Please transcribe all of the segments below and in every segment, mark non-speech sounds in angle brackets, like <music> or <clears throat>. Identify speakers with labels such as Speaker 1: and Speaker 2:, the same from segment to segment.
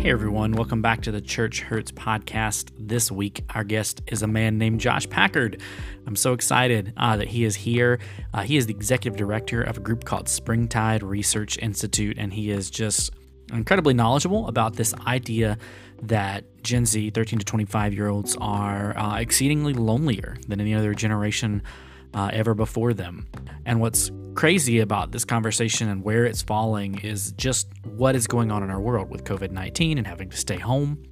Speaker 1: Hey everyone, welcome back to the Church Hurts podcast. This week, our guest is a man named Josh Packard. I'm so excited uh, that he is here. Uh, he is the executive director of a group called Springtide Research Institute, and he is just incredibly knowledgeable about this idea that Gen Z, 13 to 25 year olds, are uh, exceedingly lonelier than any other generation uh, ever before them. And what's crazy about this conversation and where it's falling is just what is going on in our world with COVID 19 and having to stay home.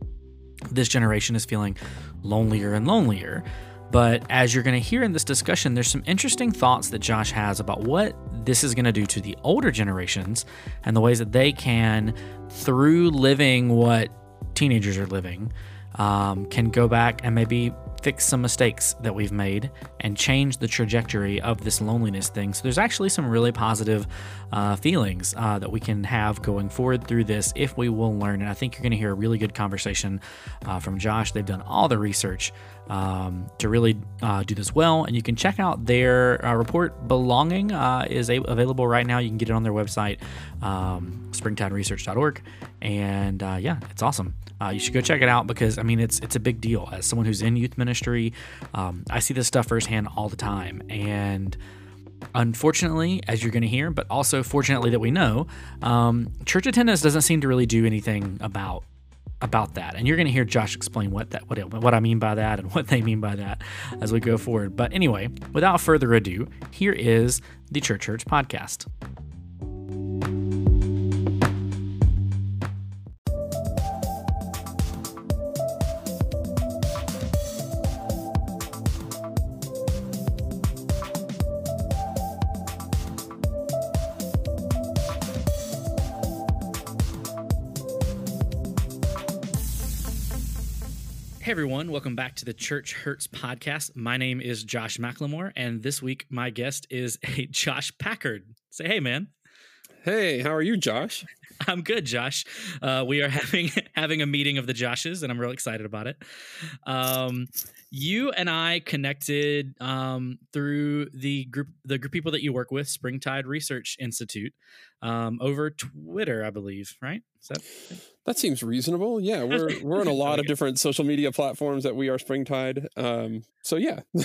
Speaker 1: This generation is feeling lonelier and lonelier. But as you're going to hear in this discussion, there's some interesting thoughts that Josh has about what this is going to do to the older generations and the ways that they can, through living what teenagers are living, um, can go back and maybe fix some mistakes that we've made and change the trajectory of this loneliness thing. So there's actually some really positive uh, feelings uh, that we can have going forward through this if we will learn. And I think you're going to hear a really good conversation uh, from Josh. They've done all the research um, to really uh, do this well. And you can check out their uh, report. Belonging uh, is a- available right now. You can get it on their website, um, springtideresearch.org. And uh, yeah, it's awesome. Uh, you should go check it out because I mean it's it's a big deal. As someone who's in youth ministry, um, I see this stuff firsthand all the time, and unfortunately, as you're going to hear, but also fortunately that we know, um, church attendance doesn't seem to really do anything about about that. And you're going to hear Josh explain what that what, what I mean by that and <laughs> what they mean by that as we go forward. But anyway, without further ado, here is the Church Hurts podcast. Hey everyone, welcome back to the Church Hurts podcast. My name is Josh McLemore, and this week my guest is <laughs> a Josh Packard. Say hey, man.
Speaker 2: Hey, how are you, Josh?
Speaker 1: I'm good, Josh. Uh, we are <laughs> having having a meeting of the Joshes, and I'm real excited about it. Um, you and I connected um, through the group the group people that you work with, Springtide Research Institute, um, over Twitter, I believe. Right? Is that
Speaker 2: that seems reasonable? Yeah, we're <laughs> we're on a lot of different social media platforms that we are Springtide. Um, so yeah. <laughs>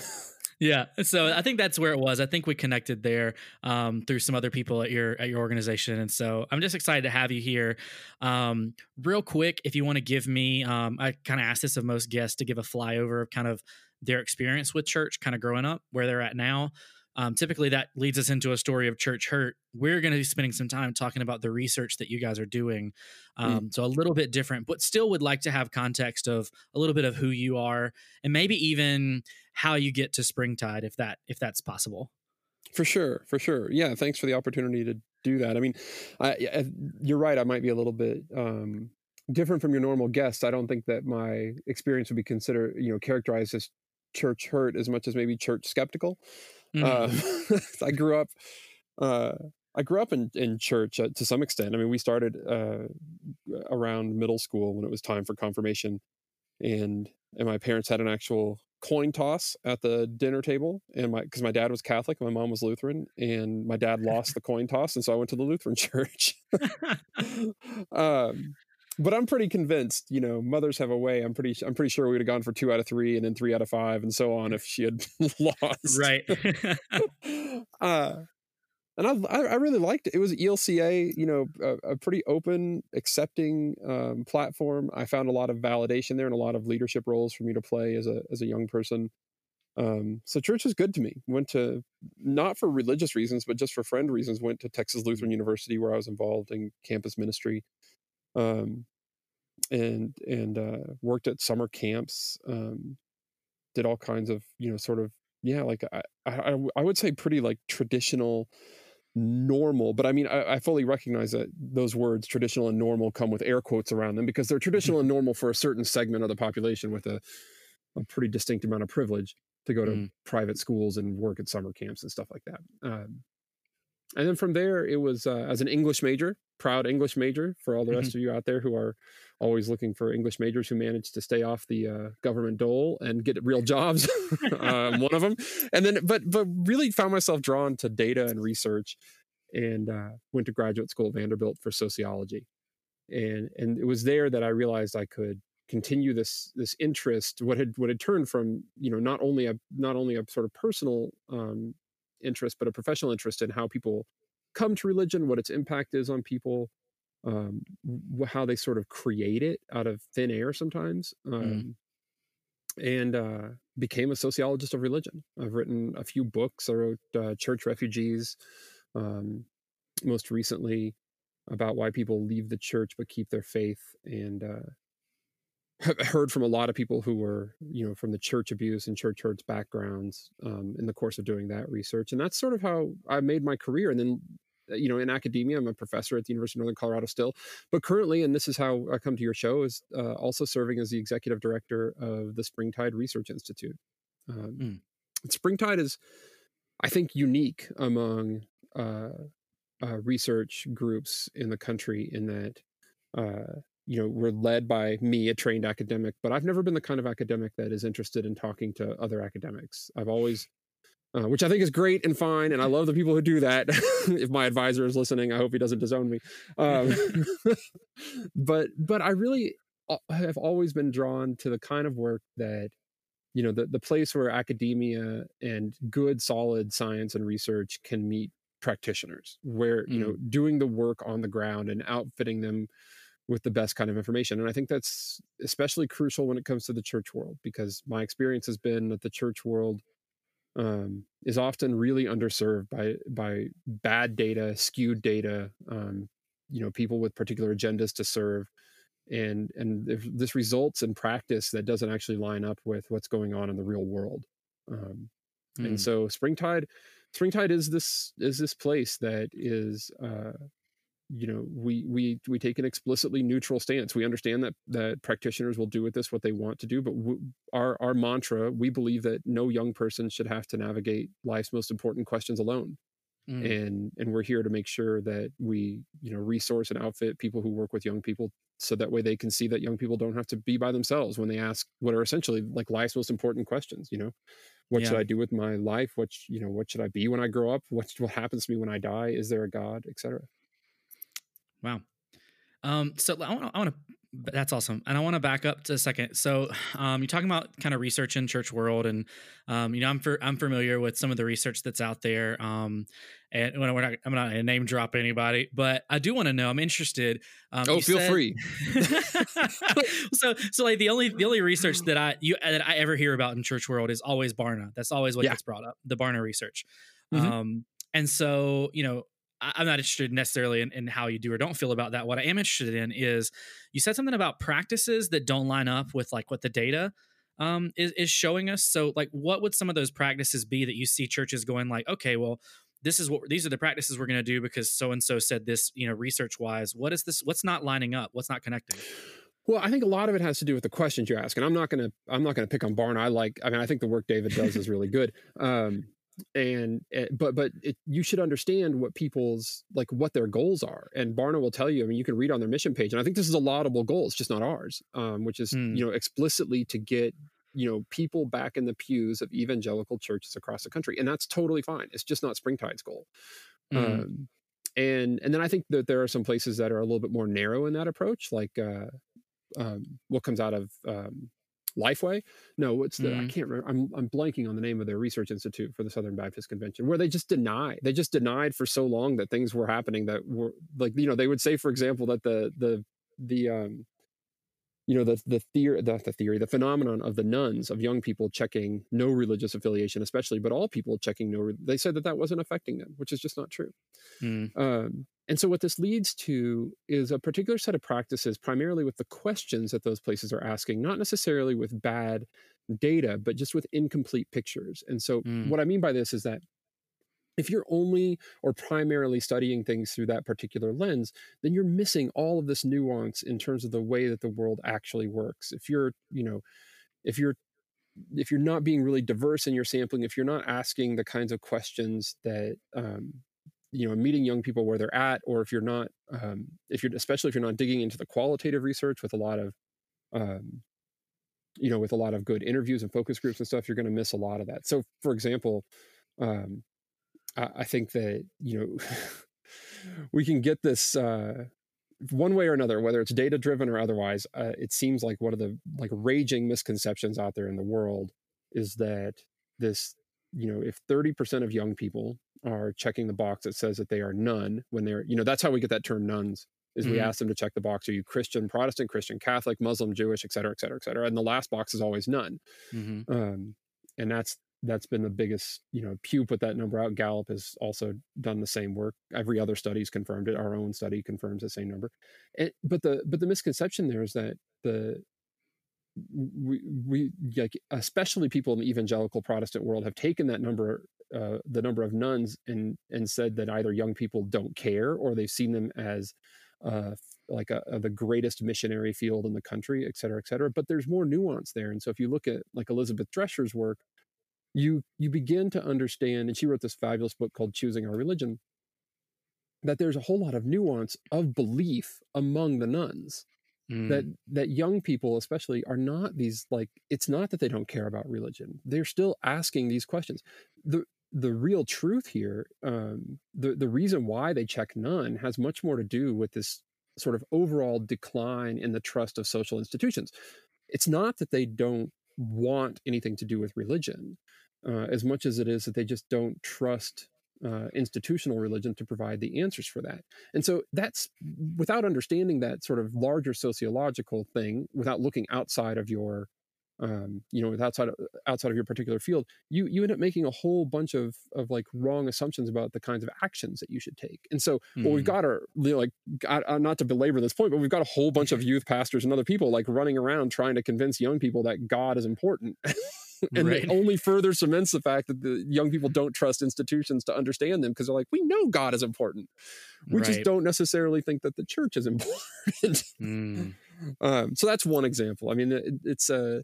Speaker 1: Yeah, so I think that's where it was. I think we connected there um, through some other people at your at your organization, and so I'm just excited to have you here. Um, real quick, if you want to give me, um, I kind of asked this of most guests to give a flyover of kind of their experience with church, kind of growing up, where they're at now. Um, typically, that leads us into a story of church hurt. We're going to be spending some time talking about the research that you guys are doing. Um, mm. So, a little bit different, but still would like to have context of a little bit of who you are and maybe even how you get to Springtide, if that if that's possible.
Speaker 2: For sure, for sure. Yeah, thanks for the opportunity to do that. I mean, I, you're right. I might be a little bit um, different from your normal guest. I don't think that my experience would be considered, you know, characterized as church hurt as much as maybe church skeptical. Mm-hmm. Uh, <laughs> I grew up. Uh, I grew up in, in church uh, to some extent. I mean, we started uh, around middle school when it was time for confirmation, and and my parents had an actual coin toss at the dinner table and my because my dad was catholic and my mom was lutheran and my dad lost the coin toss and so i went to the lutheran <laughs> church <laughs> um, but i'm pretty convinced you know mothers have a way i'm pretty i'm pretty sure we would have gone for two out of three and then three out of five and so on if she had <laughs> lost
Speaker 1: right <laughs>
Speaker 2: uh, and I, I really liked it. It was ELCA, you know, a, a pretty open, accepting um, platform. I found a lot of validation there and a lot of leadership roles for me to play as a as a young person. Um, so church was good to me. Went to not for religious reasons, but just for friend reasons. Went to Texas Lutheran University where I was involved in campus ministry, um, and and uh, worked at summer camps. Um, did all kinds of you know sort of yeah like I, I I would say pretty like traditional normal but i mean I, I, fully recognize that those words traditional and normal come with air quotes around them because they're traditional and normal for a certain segment of the population with a, a pretty distinct amount of privilege to go to mm. private schools and work at summer camps and stuff like that um, and then from there it was uh, as an english major proud english major for all the rest mm-hmm. of you out there who are always looking for english majors who manage to stay off the uh, government dole and get real jobs <laughs> um, one of <laughs> them and then but but really found myself drawn to data and research and uh, went to graduate school at vanderbilt for sociology and and it was there that I realized I could continue this this interest what had what had turned from you know not only a not only a sort of personal um, interest but a professional interest in how people come to religion what its impact is on people um, how they sort of create it out of thin air sometimes mm. um, mm. and uh, became a sociologist of religion i've written a few books i wrote uh, church refugees um, most recently about why people leave the church but keep their faith and uh, heard from a lot of people who were you know from the church abuse and church hurts backgrounds um, in the course of doing that research and that's sort of how i made my career and then uh, you know in academia i'm a professor at the university of northern colorado still but currently and this is how i come to your show is uh, also serving as the executive director of the springtide research institute um, mm. springtide is i think unique among uh, uh, research groups in the country in that uh, you know we're led by me a trained academic but i've never been the kind of academic that is interested in talking to other academics. I've always uh, which i think is great and fine and i love the people who do that. <laughs> If my advisor is listening i hope he doesn't disown me. Um, <laughs> but but i really have always been drawn to the kind of work that you know the, the place where academia and good solid science and research can meet practitioners where you know mm. doing the work on the ground and outfitting them with the best kind of information and i think that's especially crucial when it comes to the church world because my experience has been that the church world um, is often really underserved by by bad data skewed data um, you know people with particular agendas to serve and and if this results in practice that doesn't actually line up with what's going on in the real world um, mm. and hmm. so springtide Springtide is this is this place that is uh, you know we we we take an explicitly neutral stance. We understand that that practitioners will do with this what they want to do, but w- our our mantra we believe that no young person should have to navigate life's most important questions alone. Mm. and and we're here to make sure that we you know resource and outfit people who work with young people so that way they can see that young people don't have to be by themselves when they ask what are essentially like life's most important questions you know what yeah. should i do with my life what you know what should i be when i grow up what what happens to me when i die is there a god etc
Speaker 1: wow um so i want to i want to that's awesome. And I want to back up to a second. So, um, you're talking about kind of research in church world, and um, you know, I'm for, I'm familiar with some of the research that's out there. Um, and we're not, I'm not gonna name drop anybody, but I do want to know. I'm interested.
Speaker 2: Um, oh, feel said, free. <laughs> <laughs>
Speaker 1: so, so like the only the only research that I you that I ever hear about in church world is always Barna. That's always what yeah. gets brought up. The Barna research. Mm-hmm. Um, and so, you know, I'm not interested necessarily in, in, how you do or don't feel about that. What I am interested in is you said something about practices that don't line up with like what the data um, is, is showing us. So, like, what would some of those practices be that you see churches going like, okay, well, this is what these are the practices we're going to do because so and so said this, you know, research wise. What is this? What's not lining up? What's not connecting?
Speaker 2: Well, I think a lot of it has to do with the questions you ask, and I'm not gonna I'm not gonna pick on Barna. I like I mean I think the work David does is really good. Um, and, and, but but it, you should understand what people's like what their goals are and barna will tell you i mean you can read on their mission page and i think this is a laudable goal it's just not ours um, which is mm. you know explicitly to get you know people back in the pews of evangelical churches across the country and that's totally fine it's just not springtide's goal mm. um, and and then i think that there are some places that are a little bit more narrow in that approach like uh, um, what comes out of um, Lifeway. No, it's the? Mm. I mm-hmm. can't remember. I'm I'm blanking on the name of their research institute for the Southern Baptist Convention, where they just deny. They just denied for so long that things were happening that were like you know they would say, for example, that the the the um you know the the theory the, the theory the phenomenon of the nones of young people checking no religious affiliation especially but all people checking no they said that that wasn't affecting them which is just not true mm. um, and so what this leads to is a particular set of practices primarily with the questions that those places are asking not necessarily with bad data but just with incomplete pictures and so mm. what i mean by this is that if you're only or primarily studying things through that particular lens, then you're missing all of this nuance in terms of the way that the world actually works. If you're, you know, if you're if you're not being really diverse in your sampling, if you're not asking the kinds of questions that um, you know, meeting young people where they're at, or if you're not, um, if you're especially if you're not digging into the qualitative research with a lot of, um, you know, with a lot of good interviews and focus groups and stuff, you're going to miss a lot of that. So, for example, um, I think that you know <laughs> we can get this uh, one way or another, whether it's data driven or otherwise, uh, it seems like one of the like raging misconceptions out there in the world is that this, you know, if 30% of young people are checking the box that says that they are none when they're, you know, that's how we get that term nones is mm-hmm. we ask them to check the box are you christian protestant christian catholic muslim jewish et cetera et cetera et cetera and the last box is always none mm-hmm. um, and that's that's been the biggest you know pew put that number out gallup has also done the same work every other study's confirmed it our own study confirms the same number and, but the but the misconception there is that the we, we like especially people in the evangelical protestant world have taken that number uh, the number of nones and and said that either young people don't care or they've seen them as uh, like a, a, the greatest missionary field in the country, et cetera, et cetera. But there's more nuance there. And so if you look at like Elizabeth Drescher's work, you you begin to understand, and she wrote this fabulous book called Choosing Our Religion, that there's a whole lot of nuance of belief among the nones Mm. That that young people, especially, are not these like. It's not that they don't care about religion; they're still asking these questions. the The real truth here, um, the the reason why they check none, has much more to do with this sort of overall decline in the trust of social institutions. It's not that they don't want anything to do with religion uh, as much as it is that they just don't trust uh, institutional religion to provide the answers for that. And so that's without understanding that sort of larger sociological thing, without looking outside of your um, you know, outside of, outside of your particular field, you you end up making a whole bunch of of like wrong assumptions about the kinds of actions that you should take. And so, mm. what we've hmm. got our you know, like got, uh, not to belabor this point, but we've got a whole bunch of <laughs> youth pastors and other people like running around trying to convince young people that God is important. <laughs> <laughs> and right. it only further cements the fact that the young people don't trust institutions to understand them because they're like, we know God is important. We right. just don't necessarily think that the church is <laughs> important. Mm. Um, so that's one example. I mean, it, it's a uh,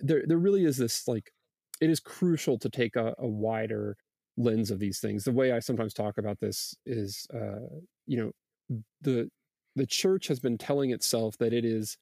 Speaker 2: there. There really is this like it is crucial to take a, a, wider lens of these things. The way I sometimes talk about this is, uh, you know, the the church has been telling itself that it is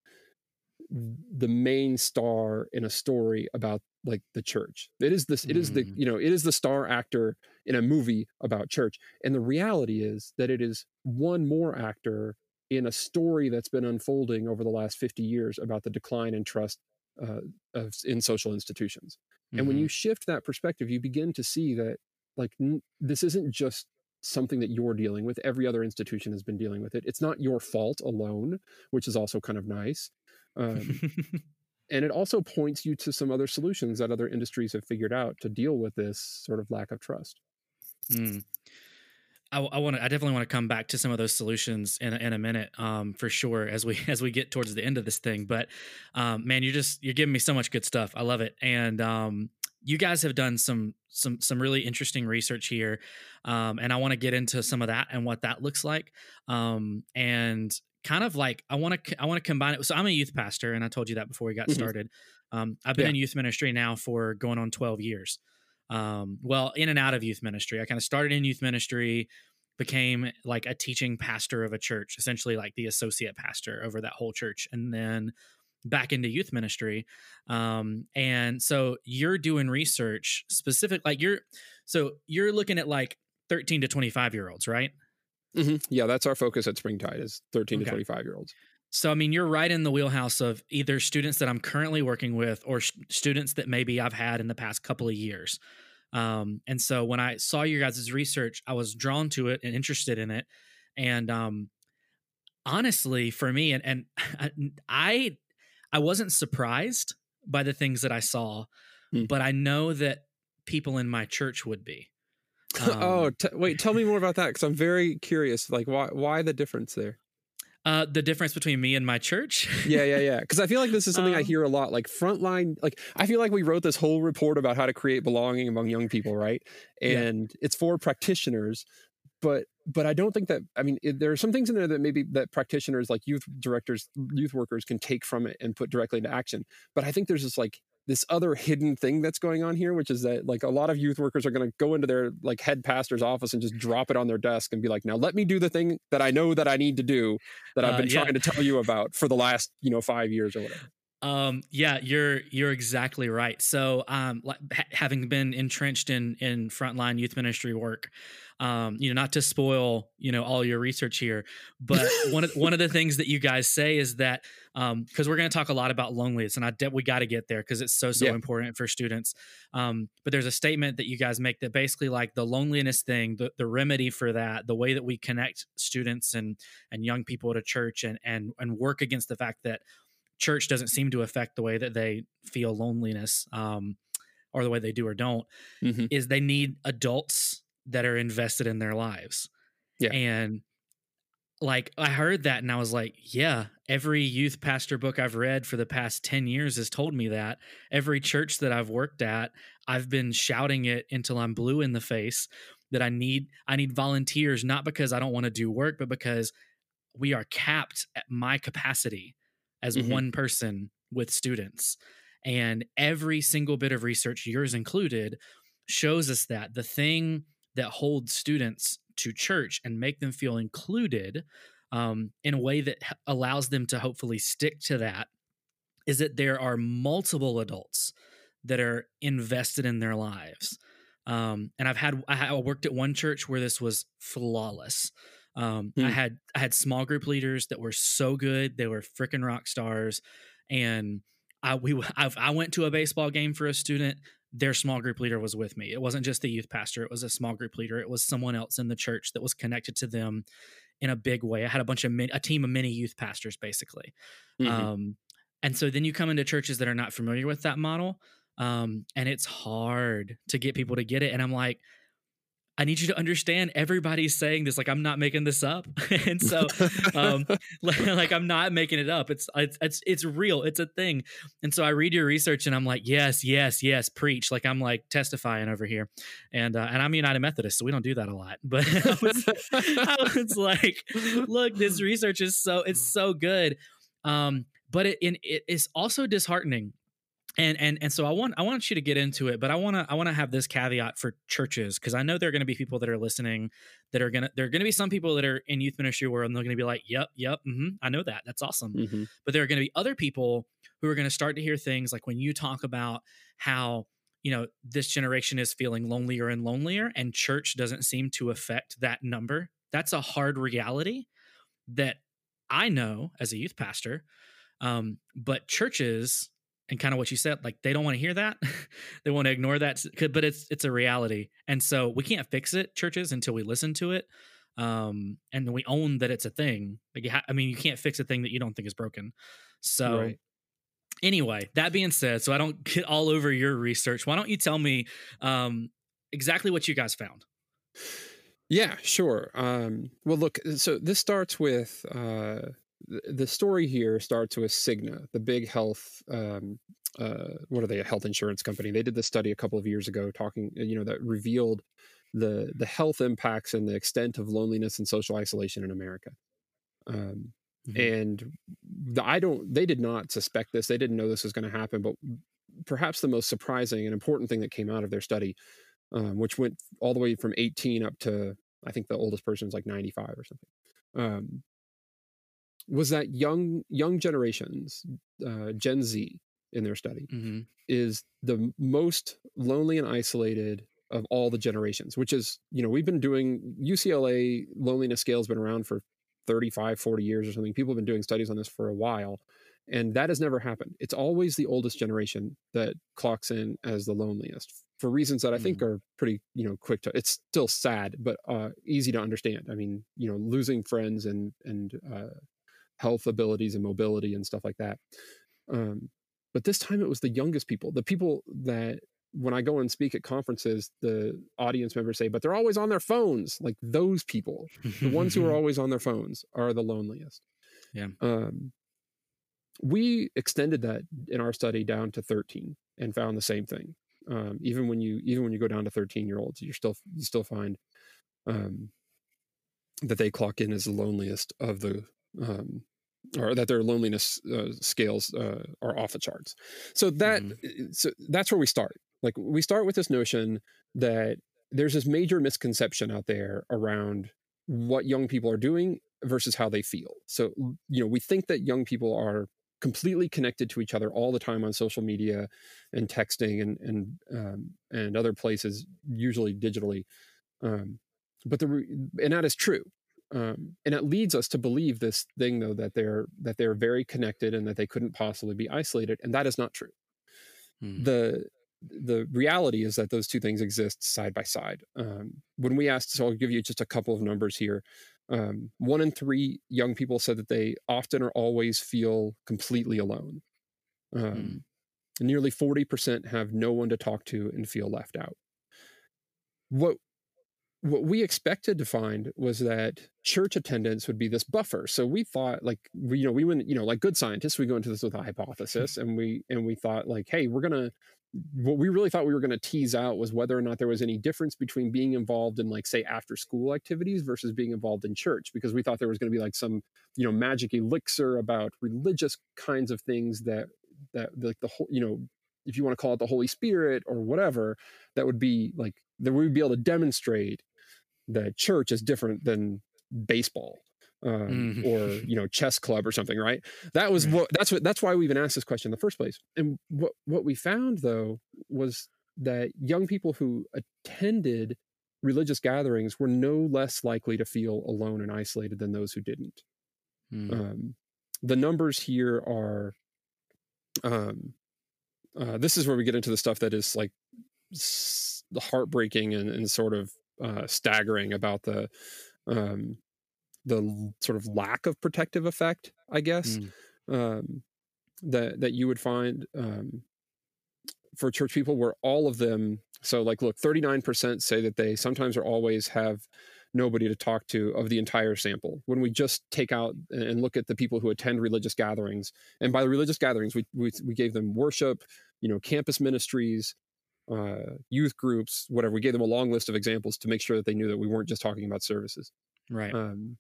Speaker 2: the main star in a story about like the church. It is this. It is the mm. you know it is the star actor in a movie about church. And the reality is that it is one more actor in a story that's been unfolding over the last 50 years about the decline in trust uh, of, in social institutions. Mm-hmm. And when you mm-hmm. shift that perspective, you begin to see that like n- this isn't just something that you're dealing with. Every other institution has been dealing with it. It's not your fault alone, which is also kind of nice. Um, <laughs> and it also points you to some other solutions that other industries have figured out to deal with this sort of lack of trust. Mm.
Speaker 1: I, I want to. I definitely want to come back to some of those solutions in a, in a minute, um, for sure, as we <laughs> as we get towards the end of this thing. But um, man, you're just you're giving me so much good stuff. I love it, and um, you guys have done some some some really interesting research here, um, and I want to get into some of that and what that looks like, um, and kind of like I want to I want to combine it. So I'm a youth pastor, and I told you that before we got mm-hmm. started. Um, I've been yeah. in youth ministry now for going on 12 years um, well, in and out of youth ministry. I kind of started in youth ministry, became like a teaching pastor of a church, essentially like the associate pastor over that whole church, and then back into youth ministry. Um, and so you're doing research specific, like you're, so you're looking at like 13 to 25 year olds, right?
Speaker 2: Mm-hmm. Yeah, that's our focus at Springtide is 13 okay. to 25 year olds.
Speaker 1: So, I mean, you're right in the wheelhouse of either students that I'm currently working with or sh- students that maybe I've had in the past couple of years. Um, and so when I saw your guys' research, I was drawn to it and interested in it. And um, honestly, for me, and, and <laughs> I, I wasn't surprised by the things that I saw, hmm. but I know that people in my church would be.
Speaker 2: Oh, um, oh, t- wait, tell me more about that because I'm very curious. Like, why why the difference there?
Speaker 1: Uh, the difference between me and my church.
Speaker 2: yeah, yeah, yeah. Because I feel like this is <laughs> something um, I hear a lot. Like frontline, like I feel like we wrote this whole report about how to create belonging among young people, right? And yeah. it's for practitioners, but but I don't think that. I mean, it, there are some things in there that maybe that practitioners, like youth directors, youth workers, can take from it and put directly into action. But I think there's this like this other hidden thing that's going on here, which is that like a lot of youth workers are going to go into their like head pastor's office and just drop it on their desk and be like, now let me do the thing that I know that I need to do that I've uh, been uh, yeah. trying to tell you about for the last, you know, five years or whatever.
Speaker 1: Um, yeah, you're you're exactly right. So, um, ha- having been entrenched in in frontline youth ministry work, um, you know, not to spoil you know all your research here, but <laughs> one of one of the things that you guys say is that because um, we're going to talk a lot about loneliness, and I de- we got to get there because it's so so yeah. important for students. Um, but there's a statement that you guys make that basically like the loneliness thing, the the remedy for that, the way that we connect students and and young people to church and and and work against the fact that church doesn't seem to affect the way that they feel loneliness um, or the way they do or don't mm-hmm. is they need adults that are invested in their lives. Yeah. And like i heard that and i was like yeah every youth pastor book i've read for the past 10 years has told me that. Every church that i've worked at i've been shouting it until i'm blue in the face that i need i need volunteers not because i don't want to do work but because we are capped at my capacity as mm-hmm. one person with students. And every single bit of research, yours included, shows us that the thing that holds students to church and make them feel included um, in a way that allows them to hopefully stick to that is that there are multiple adults that are invested in their lives. Um, and I've had I worked at one church where this was flawless. Um, I hmm. had I had small group leaders that were so good; they were freaking rock stars. And I we <laughs> I've, I went to a baseball game for a student. Their small group leader was with me. It wasn't just the youth pastor; it was a small group leader. It was someone else in the church that was connected to them in a big way. I had a bunch of a team of many youth pastors, basically. Mm-hmm. Um, and so then you come into churches that are not familiar with that model, um, and it's hard to get people to get it. And I'm like, I need you to understand everybody's saying this. Like I'm not making this up, <laughs> and so um, <laughs> <laughs> like I'm not making it up. It's, it's it's it's real. It's a thing. And so I read your research, and I'm like, yes, yes, yes, preach. Like I'm like testifying over here, and uh, and I'm United Methodist, so we don't do that a lot. But I was, I was like, look, this research is so it's so good. Um, but it, it is also disheartening and and and so I want I want you to get into it, but I want to I want to have this caveat for churches because I know there are going to be people that are listening that are gonna there are going to be some people that are in youth ministry where they're going to be like, yep, yep, mm-hmm, I know that, that's awesome. Mm-hmm. But there are going to be other people who are going to start to hear things like when you talk about how you know this generation is feeling lonelier and lonelier, and church doesn't seem to affect that number. That's a hard reality that I know as a youth pastor. Um, but churches and kind of what you said like they don't want to hear that. <laughs> They want to ignore that but it's it's a reality. And so we can't fix it churches until we listen to it um and we own that it's a thing. Like ha- i mean you can't fix a thing that you don't think is broken. So right. anyway that being said so i don't get all over your research. Why don't you tell me um exactly what you guys found?
Speaker 2: Yeah sure. Um well look so this starts with uh the story here starts with Cigna, the big health. Um, uh, what are they? A health insurance company. They did this study a couple of years ago, talking, uh, you know, that revealed the the health impacts and the extent of loneliness and social isolation in America. Um, mm-hmm. And the, I don't. They did not suspect this. They didn't know this was going to happen. But perhaps the most surprising and important thing that came out of their study, um, which went all the way from 18 up to I think the oldest person is like 95 or something. Um, was that young young generations, uh, Gen Z, in their study, mm-hmm. is the most lonely and isolated of all the generations. Which is, you know, we've been doing UCLA loneliness scale has been around for 35, 40 years or something. People have been doing studies on this for a while, and that has never happened. It's always the oldest generation that clocks in as the loneliest for reasons that I think mm. are pretty, you know, quick to. It's still sad, but uh, easy to understand. I mean, you know, losing friends and and uh, health abilities and mobility and stuff like that. Um, but this time it was the youngest people, the people that when I go and speak at conferences, the audience members say, but they're always on their phones. Like those people, the ones who are <laughs> always on their phones are the loneliest.
Speaker 1: Yeah.
Speaker 2: Um, we extended that in our study down to 13 and found the same thing. Um, even when you even when you go down to 13 year olds, you're still you still find um, that they clock in as the loneliest of the um, or that their loneliness uh, scales uh, are off the charts. So that mm-hmm. so that's where we start. Like we start with this notion that there's this major misconception out there around what young people are doing versus how they feel. So you know, we think that young people are completely connected to each other all the time on social media and texting and and um, and other places, usually digitally. Um, but the and that is true. Um, and it leads us to believe this thing though that they're that they're very connected and that they couldn't possibly be isolated and that is not true. Hmm. the the reality is that those two things exist side by side. Um, when we asked so i'll give you just a couple of numbers here. Um, one in three young people said that they often or always feel completely alone. Um, hmm. nearly 40% have no one to talk to and feel left out. What what we expected to find was that church attendance would be this buffer. So we thought like we, you know, we went, you know, like good scientists, we go into this with a hmm. hypothesis and we and we thought like, hey, we're gonna what we really thought we were going to tease out was whether or not there was any difference between being involved in like say after school activities versus being involved in church because we thought there was going to be like some you know magic elixir about religious kinds of things that that like the whole you know if you want to call it the holy spirit or whatever that would be like that we would be able to demonstrate the church is different than baseball um, mm. or you know chess club or something right that was what that's what that's why we even asked this question in the first place and what what we found though was that young people who attended religious gatherings were no less likely to feel alone and isolated than those who didn't mm. um, the numbers here are um, uh, this is where we get into the stuff that is like s- heartbreaking and, and sort of uh, staggering about the um, the sort of lack of protective effect, I guess, mm. um, that that you would find um, for church people, where all of them. So, like, look, thirty nine percent say that they sometimes or always have nobody to talk to of the entire sample. When we just take out and look at the people who attend religious gatherings, and by the religious gatherings, we we, we gave them worship, you know, campus ministries, uh, youth groups, whatever. We gave them a long list of examples to make sure that they knew that we weren't just talking about services.
Speaker 1: Right. Um,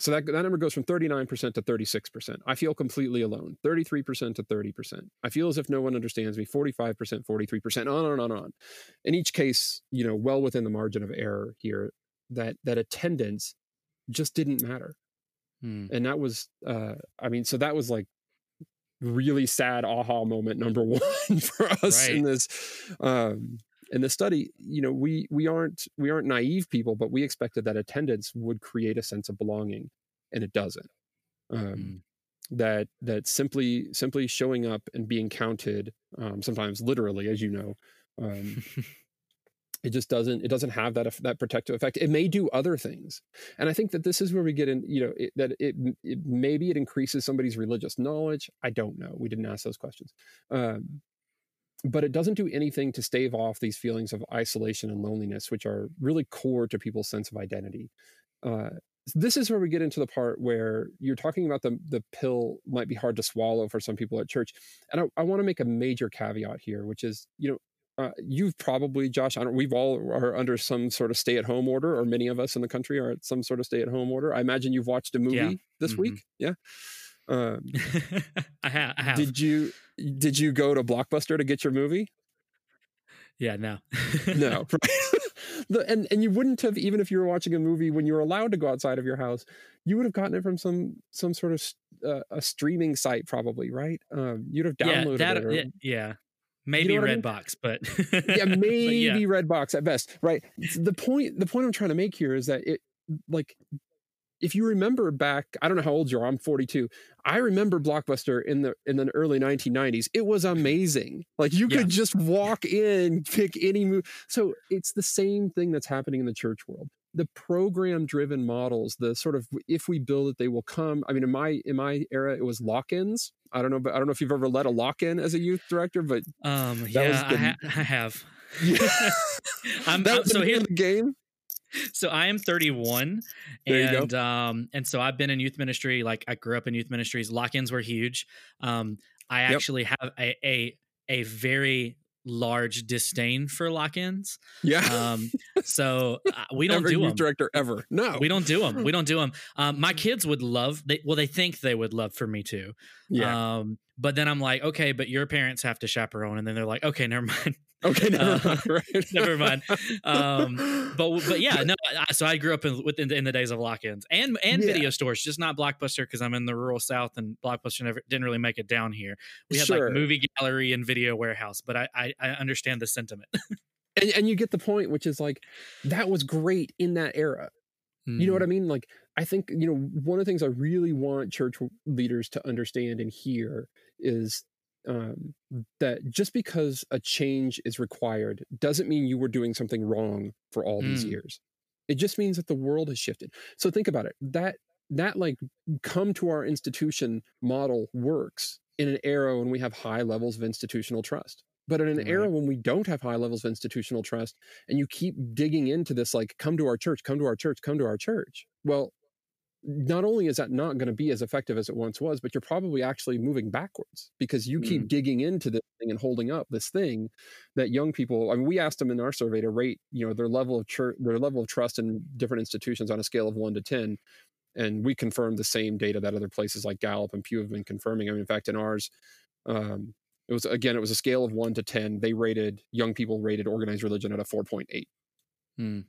Speaker 2: so that, that number goes from 39% to 36%. I feel completely alone. 33% to 30%. I feel as if no one understands me. 45%, 43%, on and on and on. In each case, you know, well within the margin of error here, that that attendance just didn't matter. Hmm. And that was, uh, I mean, so that was like really sad aha moment number <laughs> one for us right. in this um in the study you know we we aren't we aren't naive people but we expected that attendance would create a sense of belonging and it doesn't um mm. that that simply simply showing up and being counted um sometimes literally as you know um <laughs> it just doesn't it doesn't have that that protective effect. It may do other things. And i think that this is where we get in you know it, that it, it, maybe it increases somebody's religious knowledge. I don't know. We didn't ask those questions. Um, but it doesn't do anything to stave off these feelings of isolation and loneliness which are really core to people's sense of identity. Uh, this is where we get into the part where you're talking about the the pill might be hard to swallow for some people at church. And i, I want to make a major caveat here which is you know uh, you've probably, Josh, I don't. We've all are under some sort of stay-at-home order, or many of us in the country are at some sort of stay-at-home order. I imagine you've watched a movie yeah. this mm-hmm. week. Yeah,
Speaker 1: um, <laughs> I, have, I have.
Speaker 2: Did you Did you go to Blockbuster to get your movie?
Speaker 1: Yeah, no,
Speaker 2: no. <laughs> <laughs> the, and and you wouldn't have even if you were watching a movie when you were allowed to go outside of your house, you would have gotten it from some some sort of uh, a streaming site, probably, right? Um, you'd have downloaded
Speaker 1: yeah,
Speaker 2: that, it. Or,
Speaker 1: yeah, maybe you know Redbox, I mean?
Speaker 2: but yeah, <laughs> maybe yeah. Redbox at best, right? The point the point I'm trying to make here is that it like if you remember back, I don't know how old you are. I'm 42. I remember Blockbuster in the in the early 1990s. It was amazing. Like you could just walk in, pick any movie. So it's the same thing that's happening in the church world the program driven models the sort of if we build it they will come i mean in my in my era it was lock-ins i don't know but i don't know if you've ever led a lock-in as a youth director but
Speaker 1: um yeah the, I, ha- I, have. <laughs>
Speaker 2: I'm, <laughs> I'm so here the game?
Speaker 1: So I am 31 and um and so I've been in youth ministry like I grew up in youth ministries lock-ins were huge. Um I yep. actually have a, a a very large disdain for lock-ins.
Speaker 2: Yeah.
Speaker 1: Um, <laughs> so uh, we don't
Speaker 2: Every
Speaker 1: do them.
Speaker 2: Director ever? No,
Speaker 1: we don't do them. We <laughs> don't do them. Um, my kids would love. They well, they think they would love for me to. Yeah. Um, but then I'm like, okay, but your parents have to chaperone, and then they're like, okay, never <laughs> mind.
Speaker 2: Okay, <laughs> never
Speaker 1: Uh,
Speaker 2: mind. <laughs>
Speaker 1: Never mind. Um, but but yeah, <laughs> no. I- So I grew up in within the, in the days of lock-ins and and
Speaker 2: Yeah.
Speaker 1: video stores, just not Blockbuster because I'm in the rural South and Blockbuster never didn't really make it down here. We had
Speaker 2: Sure.
Speaker 1: like movie gallery and video warehouse, but I I, I understand the sentiment.
Speaker 2: and, and you get the point, which is like that was great in that era. You know what I mean? Like, I think, you know, one of the things I really want church leaders to understand and hear is um, that just because a change is required doesn't mean you were doing something wrong for all these
Speaker 1: Mm.
Speaker 2: years. It just means that the world has shifted. So think about it. That that like come to our institution model works in an era when we have high levels of institutional trust. But in an era when we don't have high levels of institutional trust, and you keep digging into this like come to our church come to our church come to our church well not only is that not going to be as effective as it once was but you're probably actually moving backwards because you keep digging into this thing and holding up this thing that young people i mean we asked them in our survey to rate you know their level of their level of trust in different institutions on a scale of 1 to 10 and we confirmed the same data that other places like gallup and pew have been confirming. I mean in fact in ours um, it was again it was a scale of 1 to 10 they rated young people rated organized religion at a 4.8
Speaker 1: Hmm.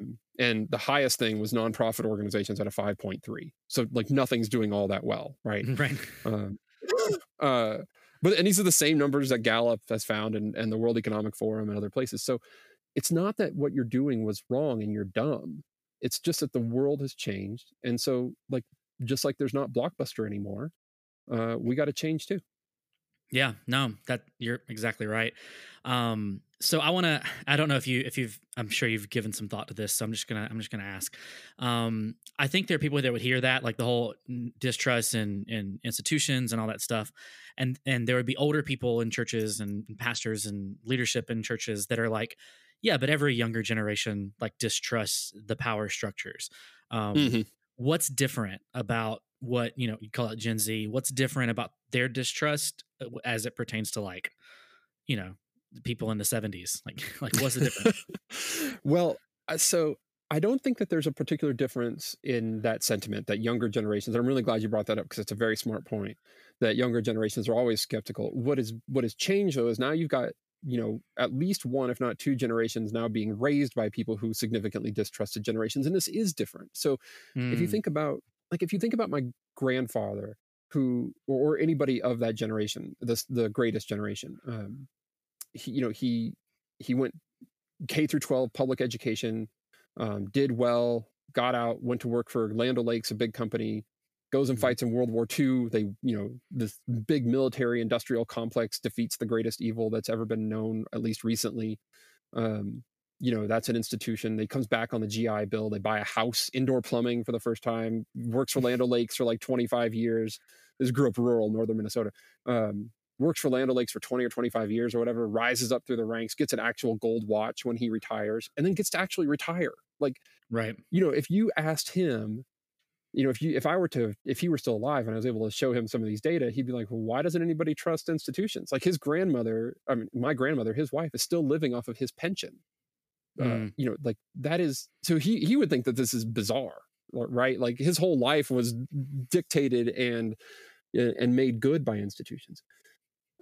Speaker 2: Um, and the highest thing was nonprofit organizations at a 5.3 so like nothing's doing all that well right? <laughs>
Speaker 1: Right.
Speaker 2: um, uh, but and these are the same numbers that gallup has found and, and the world economic forum and other places. So it's not that what you're doing was wrong and you're dumb. It's just that the world has changed. And so like just like there's not blockbuster anymore uh, we got to change too
Speaker 1: Yeah, no, that you're exactly right. Um, so I want to. I don't know if you if you've. I'm sure you've given some thought to this. So I'm just gonna. I'm just gonna ask. Um, I think there are people that would hear that, like the whole distrust in in institutions and all that stuff, and and there would be older people in churches and pastors and leadership in churches that are like, yeah, but every younger generation like distrusts the power structures. Um,
Speaker 2: Mhm.
Speaker 1: What's different about what you know you call it gen z what's different about their distrust uh, as it pertains to like you know the people in the 70s like <laughs> like what's the difference <laughs>
Speaker 2: well, uh, so I don't think that there's a particular difference in that sentiment that younger generations. I'm really glad you brought that up because it's a very smart point. That younger generations are always skeptical. What is what has changed though is now you've got you know at least one, if not two generations now being raised by people who significantly distrusted generations, and this is different. So if you
Speaker 1: Mm,
Speaker 2: think about like if you think about my grandfather who or, or anybody of that generation this the greatest generation um he you know he he went k through 12 public education um did well got out went to work for land o'lakes a big company goes and
Speaker 1: Mhm.
Speaker 2: fights in world war ii they you know this big military industrial complex defeats the greatest evil that's ever been known at least recently. Um you know that's an institution. They comes back on the gi bill. They buy a house indoor plumbing for the first time. Works for land <laughs> o'lakes for like 25 years. This grew up rural northern minnesota. Um works for land o'lakes for 20 or 25 years or whatever rises up through the ranks gets an actual gold watch when he retires and then gets to actually retire. Like
Speaker 1: right.
Speaker 2: you know if you asked him you know if you if i were to if he were still alive and i was able to show him some of these data he'd be like well why doesn't anybody trust institutions? Like his grandmother i mean my grandmother his wife is still living off of his pension. Uh,
Speaker 1: Mm.
Speaker 2: you know like that is so he he would think that this is bizarre right? Like his whole life was dictated and and made good by institutions.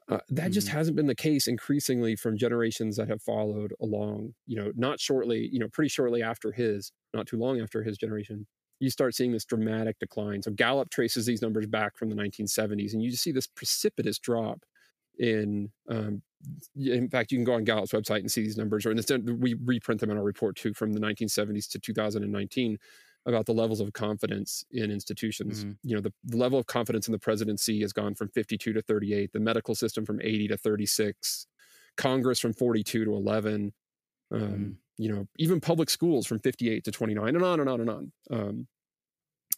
Speaker 2: Uh, that just
Speaker 1: Mhm.
Speaker 2: hasn't been the case increasingly from generations that have followed along you know not shortly you know pretty shortly after his not too long after his generation you start seeing this dramatic decline so gallup traces these numbers back from the 1970s and you just see this precipitous drop in um, in fact you can go on gallup's website and see these numbers or instead we reprint them in our report too from the 1970s to 2019 about the levels of confidence in institutions
Speaker 1: Mhm.
Speaker 2: you know the, the level of confidence in the presidency has gone from 52 to 38 the medical system from 80 to 36 congress from 42 to 11 um,
Speaker 1: Mhm.
Speaker 2: You know even public schools from 58 to 29 and on and on and on. Um,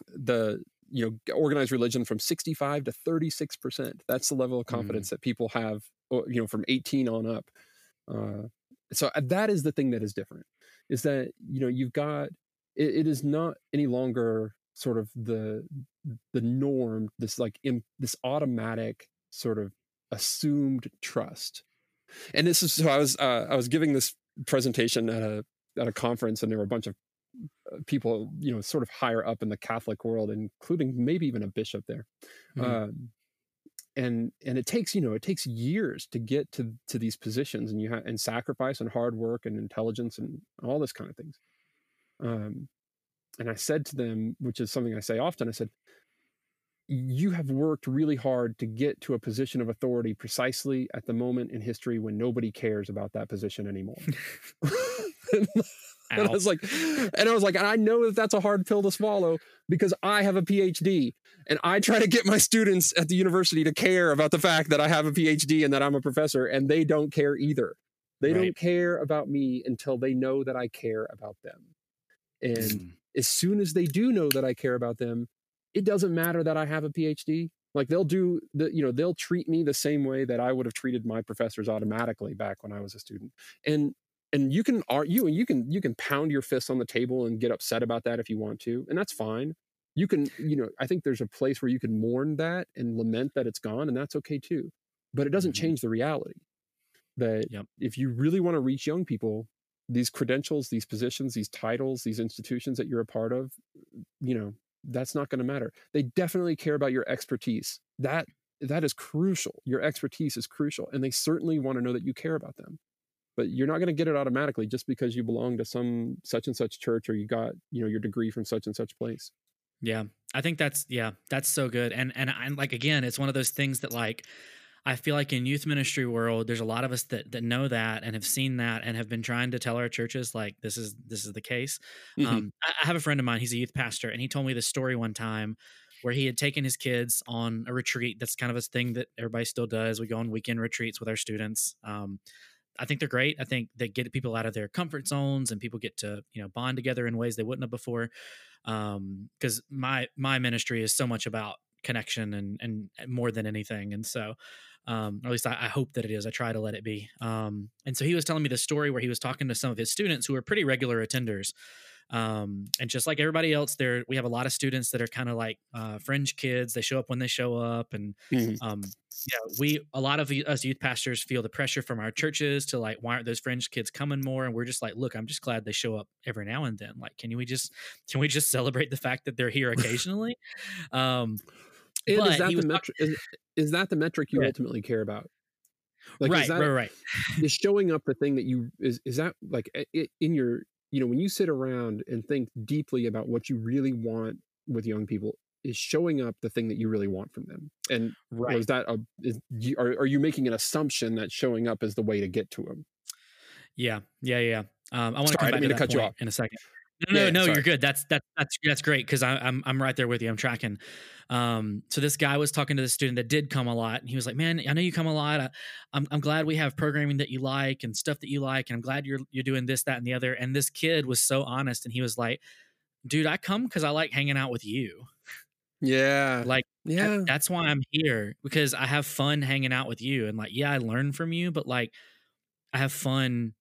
Speaker 2: the you know organized religion from 65 to 36 percent. That's the level of confidence that people have you know from 18 on up. Uh, so uh, that is the thing that is different is that you know you've got it, it is not any longer sort of the the norm this like im, this automatic sort of assumed trust. And this is so i was uh, i was giving this presentation at a at a conference and there were a bunch of uh, people you know sort of higher up in the catholic world including maybe even a bishop there
Speaker 1: Mhm.
Speaker 2: um, and and it takes you know it takes years to get to to these positions and you have and sacrifice and hard work and intelligence and all this kind of things um and i said to them which is something i say often i said you have worked really hard to get to a position of authority precisely at the moment in history when nobody cares about that position anymore <laughs> <laughs> and I was like, and I was like, and I know that that's a hard pill to swallow because I have a PhD and I try to get my students at the university to care about the fact that I have a PhD and that I'm a professor, and they don't care either. They right. don't care about me until they know that I care about them. And mm. as soon as they do know that I care about them, it doesn't matter that I have a PhD. Like they'll do the, you know, they'll treat me the same way that I would have treated my professors automatically back when I was a student. And and you can argue and you can you can pound your fists on the table and get upset about that if you want to and that's fine you can you know i think there's a place where you can mourn that and lament that it's gone and that's okay too but it doesn't mm-hmm. change the reality that yep. if you really want to reach young people these credentials these positions these titles these institutions that you're a part of you know that's not going to matter. They definitely care about your expertise. That that is crucial. Your expertise is crucial and they certainly want to know that you care about them. But you're not going to get it automatically just because you belong to some such and such church or you got you know your degree from such and such place.
Speaker 1: Yeah. I think that's yeah that's so good. And and i like again it's one of those things that like I feel like in youth ministry world, there's a lot of us that that know that and have seen that and have been trying to tell our churches like this is this is the case. Mm-hmm. Um, I, I, have a friend of mine; he's a youth pastor, and he told me this story one time where he had taken his kids on a retreat. That's kind of a thing that everybody still does. We go on weekend retreats with our students. Um, I think they're great. I think they get people out of their comfort zones and people get to, you know, bond together in ways they wouldn't have before. Um, cause my, my ministry is so much about connection and, and more than anything. And so, um, or at least I, I, hope that it is. I try to let it be. Um, and so he was telling me the story where he was talking to some of his students who are pretty regular attenders. Um, and just like everybody else, there we have a lot of students that are kind of like uh, fringe kids. They show up when they show up, and mm-hmm. um, yeah, we a lot of us youth pastors feel the pressure from our churches to like, why aren't those fringe kids coming more? And we're just like, look, I'm just glad they show up every now and then. Like, can we just can we just celebrate the fact that they're here occasionally? um,
Speaker 2: and is that the metric? Is, is, that the metric you yeah. ultimately care about?
Speaker 1: Like, right,
Speaker 2: that,
Speaker 1: right, right. <laughs>
Speaker 2: Is showing up the thing that you is is that like in your you know when you sit around and think deeply about what you really want with young people is showing up the thing that you really want from them and right. is that a is are, are you making an assumption that showing up is the way to get to them
Speaker 1: yeah yeah yeah um, i want to come back to, to cut you off in a second no, no, yeah, no, you're good. That's that's that's that's great because I'm I'm right there with you. I'm tracking. Um, so this guy was talking to the student that did come a lot, and he was like, "Man, I know you come a lot. I, I'm I'm glad we have programming that you like and stuff that you like, and I'm glad you're you're doing this, that, and the other." And this kid was so honest, and he was like, "Dude, I come because I like hanging out with you."
Speaker 2: Yeah,
Speaker 1: like yeah, that, that's why I'm here because I have fun hanging out with you, and like yeah, I learn from you, but like I have fun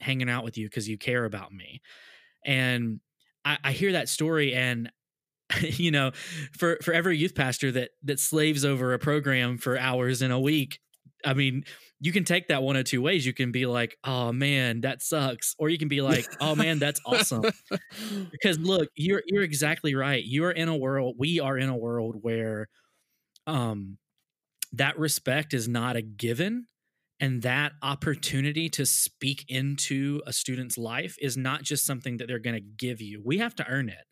Speaker 1: hanging out with you because you care about me. And I, I hear that story and <laughs> you know, for for every youth pastor that that slaves over a program for hours in a week, I mean, you can take that one of two ways. You can be like, "Oh man, that sucks," or you can be like, "Oh man, that's awesome." <laughs> because look, you're you're exactly right. You are in a world. We are in a world where, um, that respect is not a given, and that opportunity to speak into a student's life is not just something that they're going to give you. We have to earn it.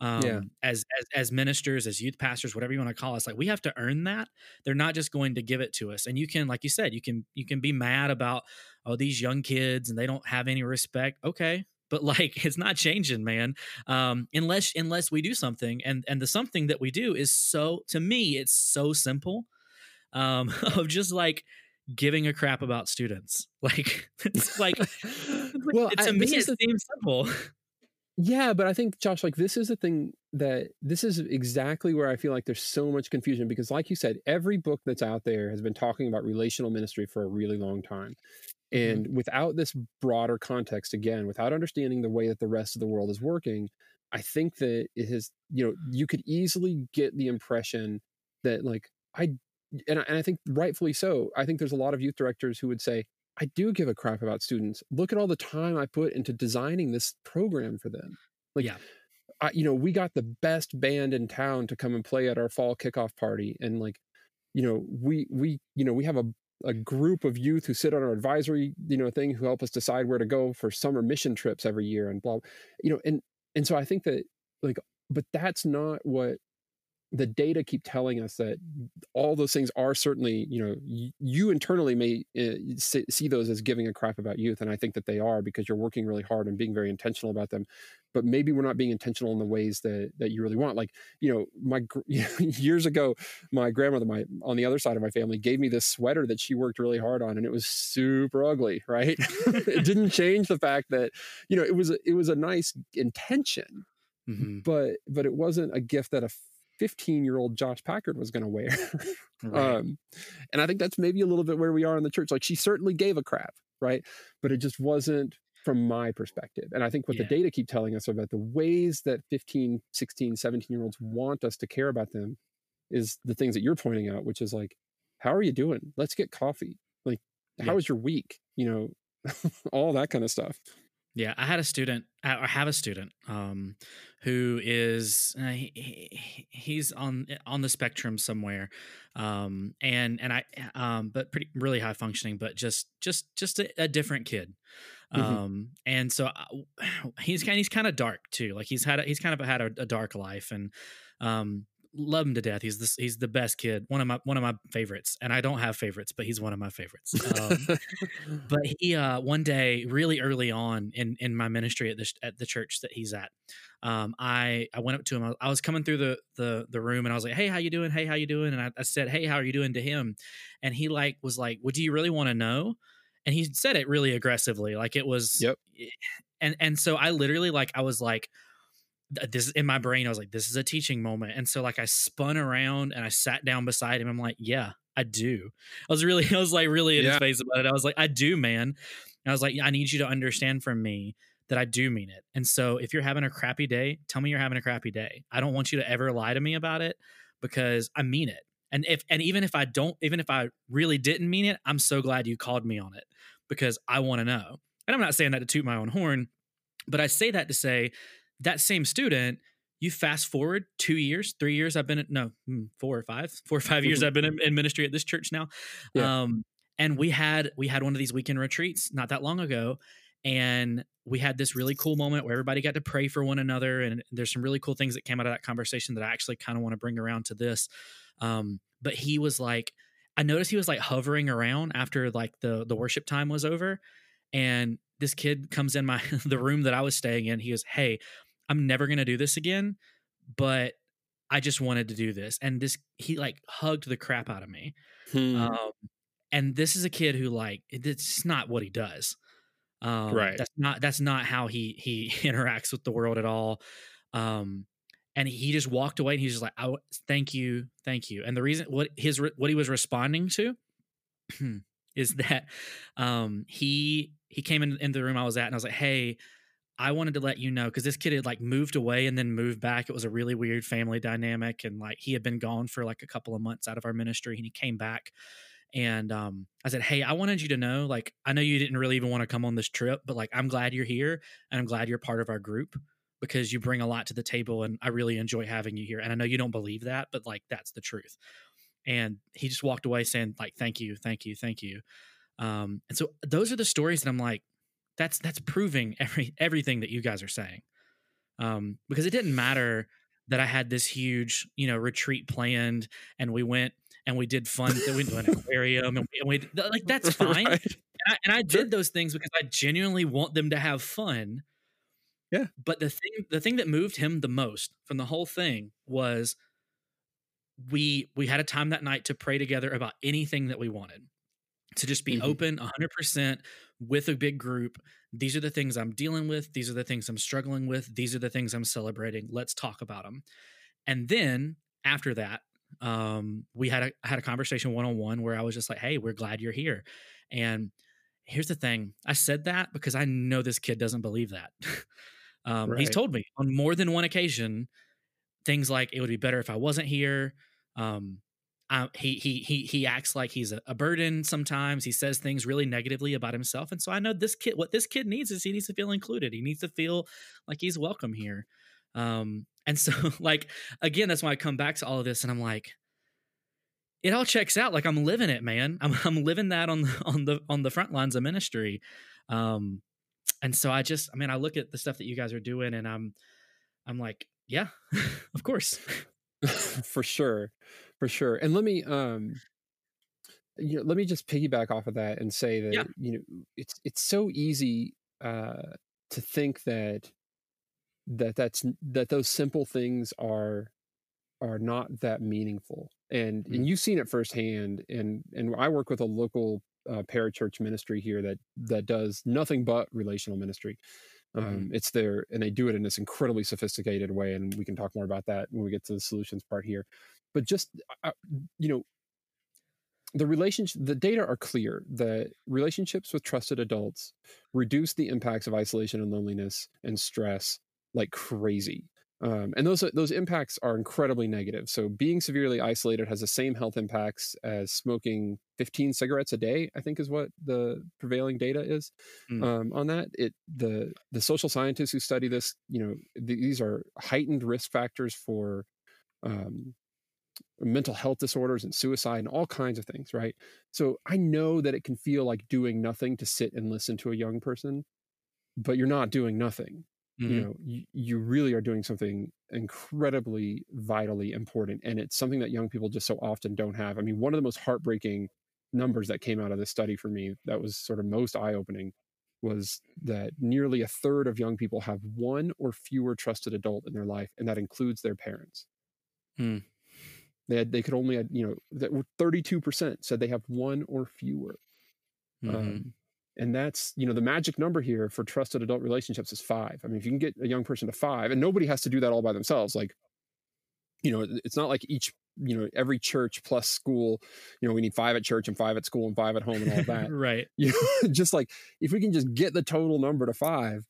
Speaker 1: Um, yeah. as, as as ministers, as youth pastors, whatever you want to call us, like we have to earn that. They're not just going to give it to us. And you can, like you said, you can you can be mad about oh these young kids and they don't have any respect. Okay, but like <laughs> it's not changing man um, unless unless we do something and and the something that we do is so to me it's so simple um, <laughs> of just like giving a crap about students. <laughs> Like it's like, <laughs> well, to I, me it the, seems simple.
Speaker 2: Yeah, but I think Josh, like this is the thing that this is exactly where I feel like there's so much confusion because, like you said, every book that's out there has been talking about relational ministry for a really long time. Mm-hmm. And mm-hmm. without this broader context, again, without understanding the way that the rest of the world is working, I think that it has, you know, you could easily get the impression that, like, I and I, and I think rightfully so. I think there's a lot of youth directors who would say, I do give a crap about students. Look at all the time I put into designing this program for them. Like, yeah. I, you know, we got the best band in town to come and play at our fall kickoff party, and like, you know we we you know we have a a group of youth who sit on our advisory you know thing who help us decide where to go for summer mission trips every year and blah you know and and so i think that like but that's not what the data keep telling us that all those things are certainly you know y- you internally may uh, see those as giving a crap about youth and i think that they are because you're working really hard and being very intentional about them. But maybe we're not being intentional in the ways that that you really want. Like you know my <laughs> years ago my grandmother my on the other side of my family gave me this sweater that she worked really hard on and it was super ugly right? <laughs> <laughs> It didn't change the fact that you know it was it was a nice intention mm-hmm. but but it wasn't a gift that a 15 year old Josh Packard was going to wear. <laughs> right. um, and I think that's maybe a little bit where we are in the church. Like she certainly gave a crap, right? But it just wasn't from my perspective. And I think what yeah. the data keep telling us about the ways that 15, 16, 17 year olds want us to care about them is the things that you're pointing out, which is like, how are you doing? Let's get coffee. Like, how yeah. was your week? You know, <laughs> all that kind of stuff.
Speaker 1: Yeah, I had a student, or have a student, um, who is uh, he, he's on on the spectrum somewhere, um, and and I, um, but pretty really high functioning, but just just just a, a different kid, mm-hmm. um, and so I, <sighs> he's kind he's kind of dark too. Like he's had a, he's kind of had a, a dark life, and um, love him to death. He's the, he's the best kid. One of my one of my favorites. And I don't have favorites, but he's one of my favorites. Um, <laughs> but he uh, one day, really early on in in my ministry at the at the church that he's at, um, I I went up to him. I, was coming through the the the room, and I was like, "Hey, how you doing? Hey, how you doing?" And I, I said, "Hey, how are you doing?" to him, and he like was like, "Well, do you really want to know?" And he said it really aggressively, like it was.
Speaker 2: Yep.
Speaker 1: And and so I literally like I was like this is in my brain i was like this is a teaching moment and so like i spun around and i sat down beside him i'm like yeah i do. I was really <laughs> i was like really in yeah. his face about it i was like i do man. And i was like i need you to understand from me that i do mean it. And so if you're having a crappy day tell me you're having a crappy day. I don't want you to ever lie to me about it because i mean it. And if and even if i don't even if i really didn't mean it i'm so glad you called me on it because i want to know. And i'm not saying that to toot my own horn but i say that to say that same student you fast forward two years three years i've been at no hmm, four or five four or five years i've been in, ministry at this church now <laughs> yeah. um, and we had we had one of these weekend retreats not that long ago and we had this really cool moment where everybody got to pray for one another and there's some really cool things that came out of that conversation that i actually kind of want to bring around to this um, but he was like i noticed he was like hovering around after like the the worship time was over and this kid comes in my <laughs> the room that i was staying in he goes hey I'm never going to do this again, but I just wanted to do this. And this, he like hugged the crap out of me. Hmm. Um, and this is a kid who like, it's not what he does. Um, right. That's not, that's not how he, he <laughs> interacts with the world at all. Um, and he just walked away and he's just like, "I thank you, thank you." And the reason what his what he was responding to <clears throat> is that um, he he came in, into the room I was at and I was like, "Hey, I wanted to let you know because this kid had like moved away and then moved back. It was a really weird family dynamic. And like he had been gone for like a couple of months out of our ministry and he came back. And um, I said, Hey, I wanted you to know, like, I know you didn't really even want to come on this trip, but like, I'm glad you're here and I'm glad you're part of our group because you bring a lot to the table and I really enjoy having you here. And I know you don't believe that, but like, that's the truth. And he just walked away saying, like, thank you, thank you, thank you. Um, and so those are the stories that I'm like, that's that's proving <laughs> every everything that you guys are saying. Um, because it didn't matter that i had this huge you know retreat planned and we went and we did fun we went to an <laughs> aquarium and we, and we like <laughs> that's fine. Right. and, I, and I did those things because i genuinely want them to have fun.
Speaker 2: Yeah.
Speaker 1: But the thing the thing that moved him the most from the whole thing was we we had a time that night to pray together about anything that we wanted to just be mm-hmm. open 100% with a big group. These are the things I'm dealing with. These are the things I'm struggling with. These are the things I'm celebrating. Let's talk about them. And then after that, um, we had a had a conversation one on one where I was just like, "Hey, we're glad you're here." And here's the thing: I said that because I know this kid doesn't believe that. <laughs> um, right. He's told me on more than one occasion things like, "It would be better if I wasn't here." Um, uh, he he he he acts like he's a, a, burden sometimes. He says things really negatively about himself, and so I know this kid. What this kid needs is he needs to feel included. He needs to feel like he's welcome here. Um, and so, <laughs> like again, that's why I come back to all of this, and I'm like, it all checks out. Like I'm living it, man. I'm <laughs> I'm living that on the <laughs> on the on the front lines of ministry. Um, and so I just, I mean, I look at the stuff that you guys are doing, and I'm, I'm like, yeah, of course,
Speaker 2: for sure, for sure. And let me, um, you know, let me just piggyback off of that and say that
Speaker 1: Yeah.
Speaker 2: you know it's it's so easy uh, to think that that that's that those simple things are are not that meaningful and
Speaker 1: Mm.
Speaker 2: and you've seen it firsthand and and i work with a local uh, parachurch ministry here that that does nothing but relational ministry um,
Speaker 1: Mhm.
Speaker 2: it's there and they do it in this incredibly sophisticated way and we can talk more about that when we get to the solutions part here but just uh, you know the relationship the data are clear that relationships with trusted adults reduce the impacts of isolation and loneliness and stress like crazy. Um, and those those impacts are incredibly negative. So being severely isolated has the same health impacts as smoking 15 cigarettes a day i think is what the prevailing data is.
Speaker 1: Mm.
Speaker 2: um, on that it the the social scientists who study this you know th- these are heightened risk factors for um, mental health disorders and suicide and all kinds of things, right? So I know that it can feel like doing nothing to sit and listen to a young person, but you're not doing nothing.
Speaker 1: Mhm.
Speaker 2: You know, you, you really are doing something incredibly vitally important. And it's something that young people just so often don't have. I mean, one of the most heartbreaking numbers that came out of this study for me that was sort of most eye opening was that nearly a third of young people have one or fewer trusted adult in their life, and that includes their parents.
Speaker 1: Hmm.
Speaker 2: They had they could only had you know that were thirty two percent said they have one or fewer,
Speaker 1: Mhm.
Speaker 2: um, and that's you know the magic number here for trusted adult relationships is five. I mean, if you can get a young person to five, and nobody has to do that all by themselves. Like, you know, it's not like each you know every church plus school. You know, we need five at church and five at school and five at home and all <laughs> that.
Speaker 1: right. <laughs>
Speaker 2: you know, just like if we can just get the total number to five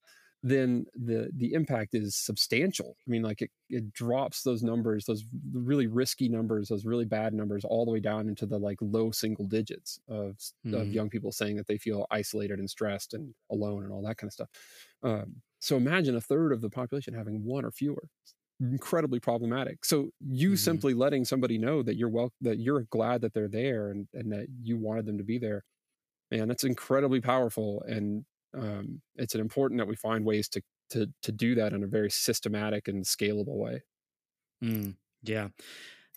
Speaker 2: then the the impact is substantial i mean like it, it drops those numbers those really risky numbers those really bad numbers all the way down into the like low single digits of of
Speaker 1: Mhm.
Speaker 2: young people saying that they feel isolated and stressed and alone and all that kind of stuff um, so imagine a third of the population having one or fewer It's incredibly problematic so you
Speaker 1: Mhm.
Speaker 2: simply letting somebody know that you're well that you're glad that they're there and, and that you wanted them to be there man that's incredibly powerful and um, it's important that we find ways to to to do that in a very systematic and scalable way
Speaker 1: Mm, yeah.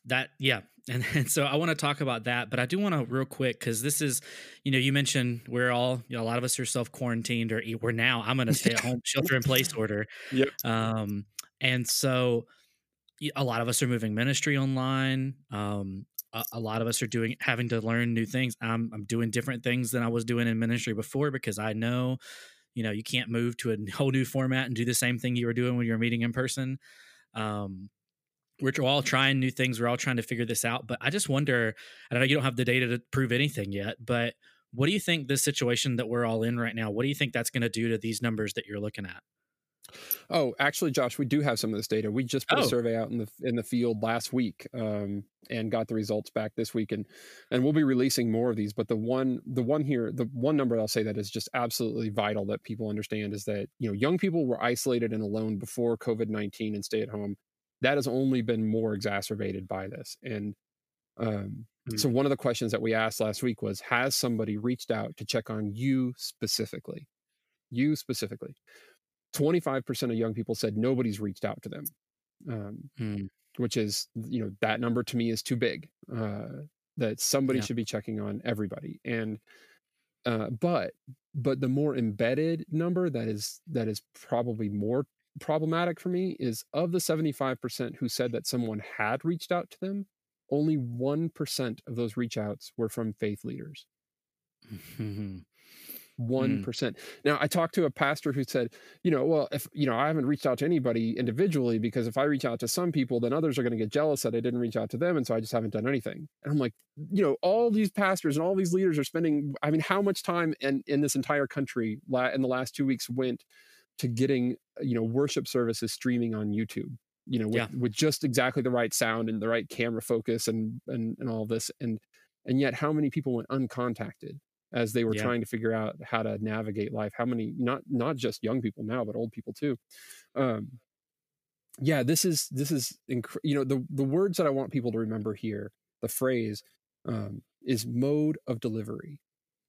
Speaker 1: That yeah. <laughs> And, and so I want to talk about that, but I do want to real quick because this is, you know, you mentioned we're all, you know, a lot of us are self quarantined or we're now. I'm going to stay at home, shelter in place order. <laughs>
Speaker 2: Yep.
Speaker 1: Um, and so a lot of us are moving ministry online. Um, a, lot of us are doing having to learn new things. I'm I'm doing different things than I was doing in ministry before because I know, you know, you can't move to a <laughs> whole new format and do the same thing you were doing when you were meeting in person. Um, we're all trying new things. We're all trying to figure this out. But I just wonder, I know you don't have the data to prove anything yet, but what do you think this situation that we're all in right now, what do you think that's going to do to these numbers that you're looking at?
Speaker 2: Oh actually josh we do have some of this data. We just put
Speaker 1: Oh.
Speaker 2: a survey out in the in the field last week um, and got the results back this week and and we'll be releasing more of these but the one the one here the one number i'll say that is just absolutely vital that people understand is that you know young people were isolated and alone before covid-19 and stay at home. That has only been more exacerbated by this and um, so one of the questions that we asked last week was has somebody reached out to check on you specifically? You specifically 25% of young people said nobody's reached out to them um,
Speaker 1: Mm,
Speaker 2: which is you know that number to me is too big uh, that somebody
Speaker 1: Yeah.
Speaker 2: should be checking on everybody and uh, but but the more embedded number that is that is probably more problematic for me is of the 75% who said that someone had reached out to them only 1% of those reach outs were from faith leaders
Speaker 1: mhm. Hmm.
Speaker 2: one Now, I talked to a pastor who said, you know, well, if you know, I haven't reached out to anybody individually because if I reach out to some people, then others are going to get jealous that I didn't reach out to them, and so I just haven't done anything. And I'm like, you know, all these pastors and all these leaders are spending. I mean, how much time in in this entire country la- in the last two weeks went to getting you know worship services streaming on YouTube? You know, with,
Speaker 1: Yeah.
Speaker 2: with just exactly the right sound and the right camera focus and and and all this, and and yet how many people went uncontacted as they were
Speaker 1: Yeah.
Speaker 2: trying to figure out how to navigate life how many not not just young people now but old people too um yeah this is this is inc- you know the the words that i want people to remember here the phrase um, is mode of delivery.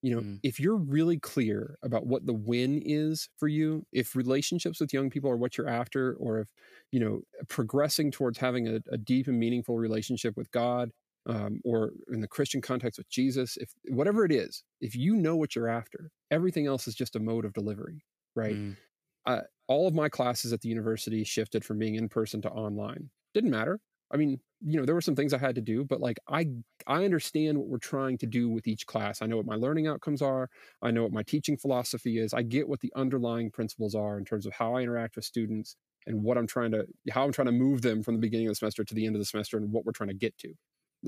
Speaker 2: You know,
Speaker 1: Mm.
Speaker 2: if you're really clear about what the win is for you, if relationships with young people are what you're after, or if, you know, progressing towards having a, a deep and meaningful relationship with God, um, or in the Christian context with Jesus, if whatever it is, if you know what you're after, everything else is just a mode of delivery, right?
Speaker 1: Mm.
Speaker 2: uh, all of my classes at the university shifted from being in person to online. Didn't matter. I mean, you know, there were some things I had to do, but like I I understand what we're trying to do with each class. I know what my learning outcomes are. I know what my teaching philosophy is. I get what the underlying principles are in terms of how I interact with students and what I'm trying to how I'm trying to move them from the beginning of the semester to the end of the semester and what we're trying to get to.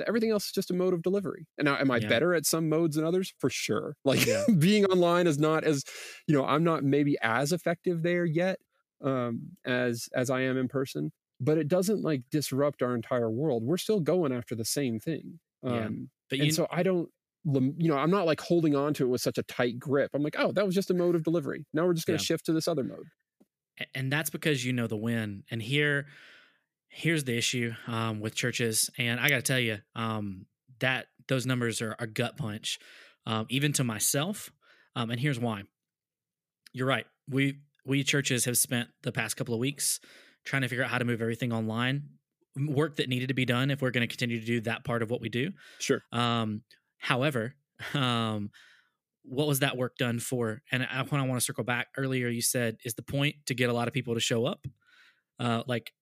Speaker 2: Everything else is just a mode of delivery. And now, am I
Speaker 1: Yeah.
Speaker 2: better at some modes than others? For sure. <laughs> Like
Speaker 1: Yeah.
Speaker 2: being online is not as, you know, I'm not maybe as effective there yet um, as as I am in person. But it doesn't like disrupt our entire world. We're still going after the same thing.
Speaker 1: Yeah.
Speaker 2: Um,
Speaker 1: But
Speaker 2: and
Speaker 1: you,
Speaker 2: so I don't, you know, I'm not like holding on to it with such a tight grip. I'm like, oh, that was just a mode of delivery. Now we're just going to
Speaker 1: Yeah.
Speaker 2: shift to this other mode.
Speaker 1: And that's because you know the win and here here's the issue um, with churches and i gotta tell you um, that those numbers are a gut punch um, even to myself um, and here's why you're right we we churches have spent the past couple of weeks trying to figure out how to move everything online work that needed to be done if we're going to continue to do that part of what we do
Speaker 2: Sure.
Speaker 1: um, however, <laughs> um, what was that work done for? And I, when I want to circle back earlier, you said is the point to get a lot of people to show up, uh, like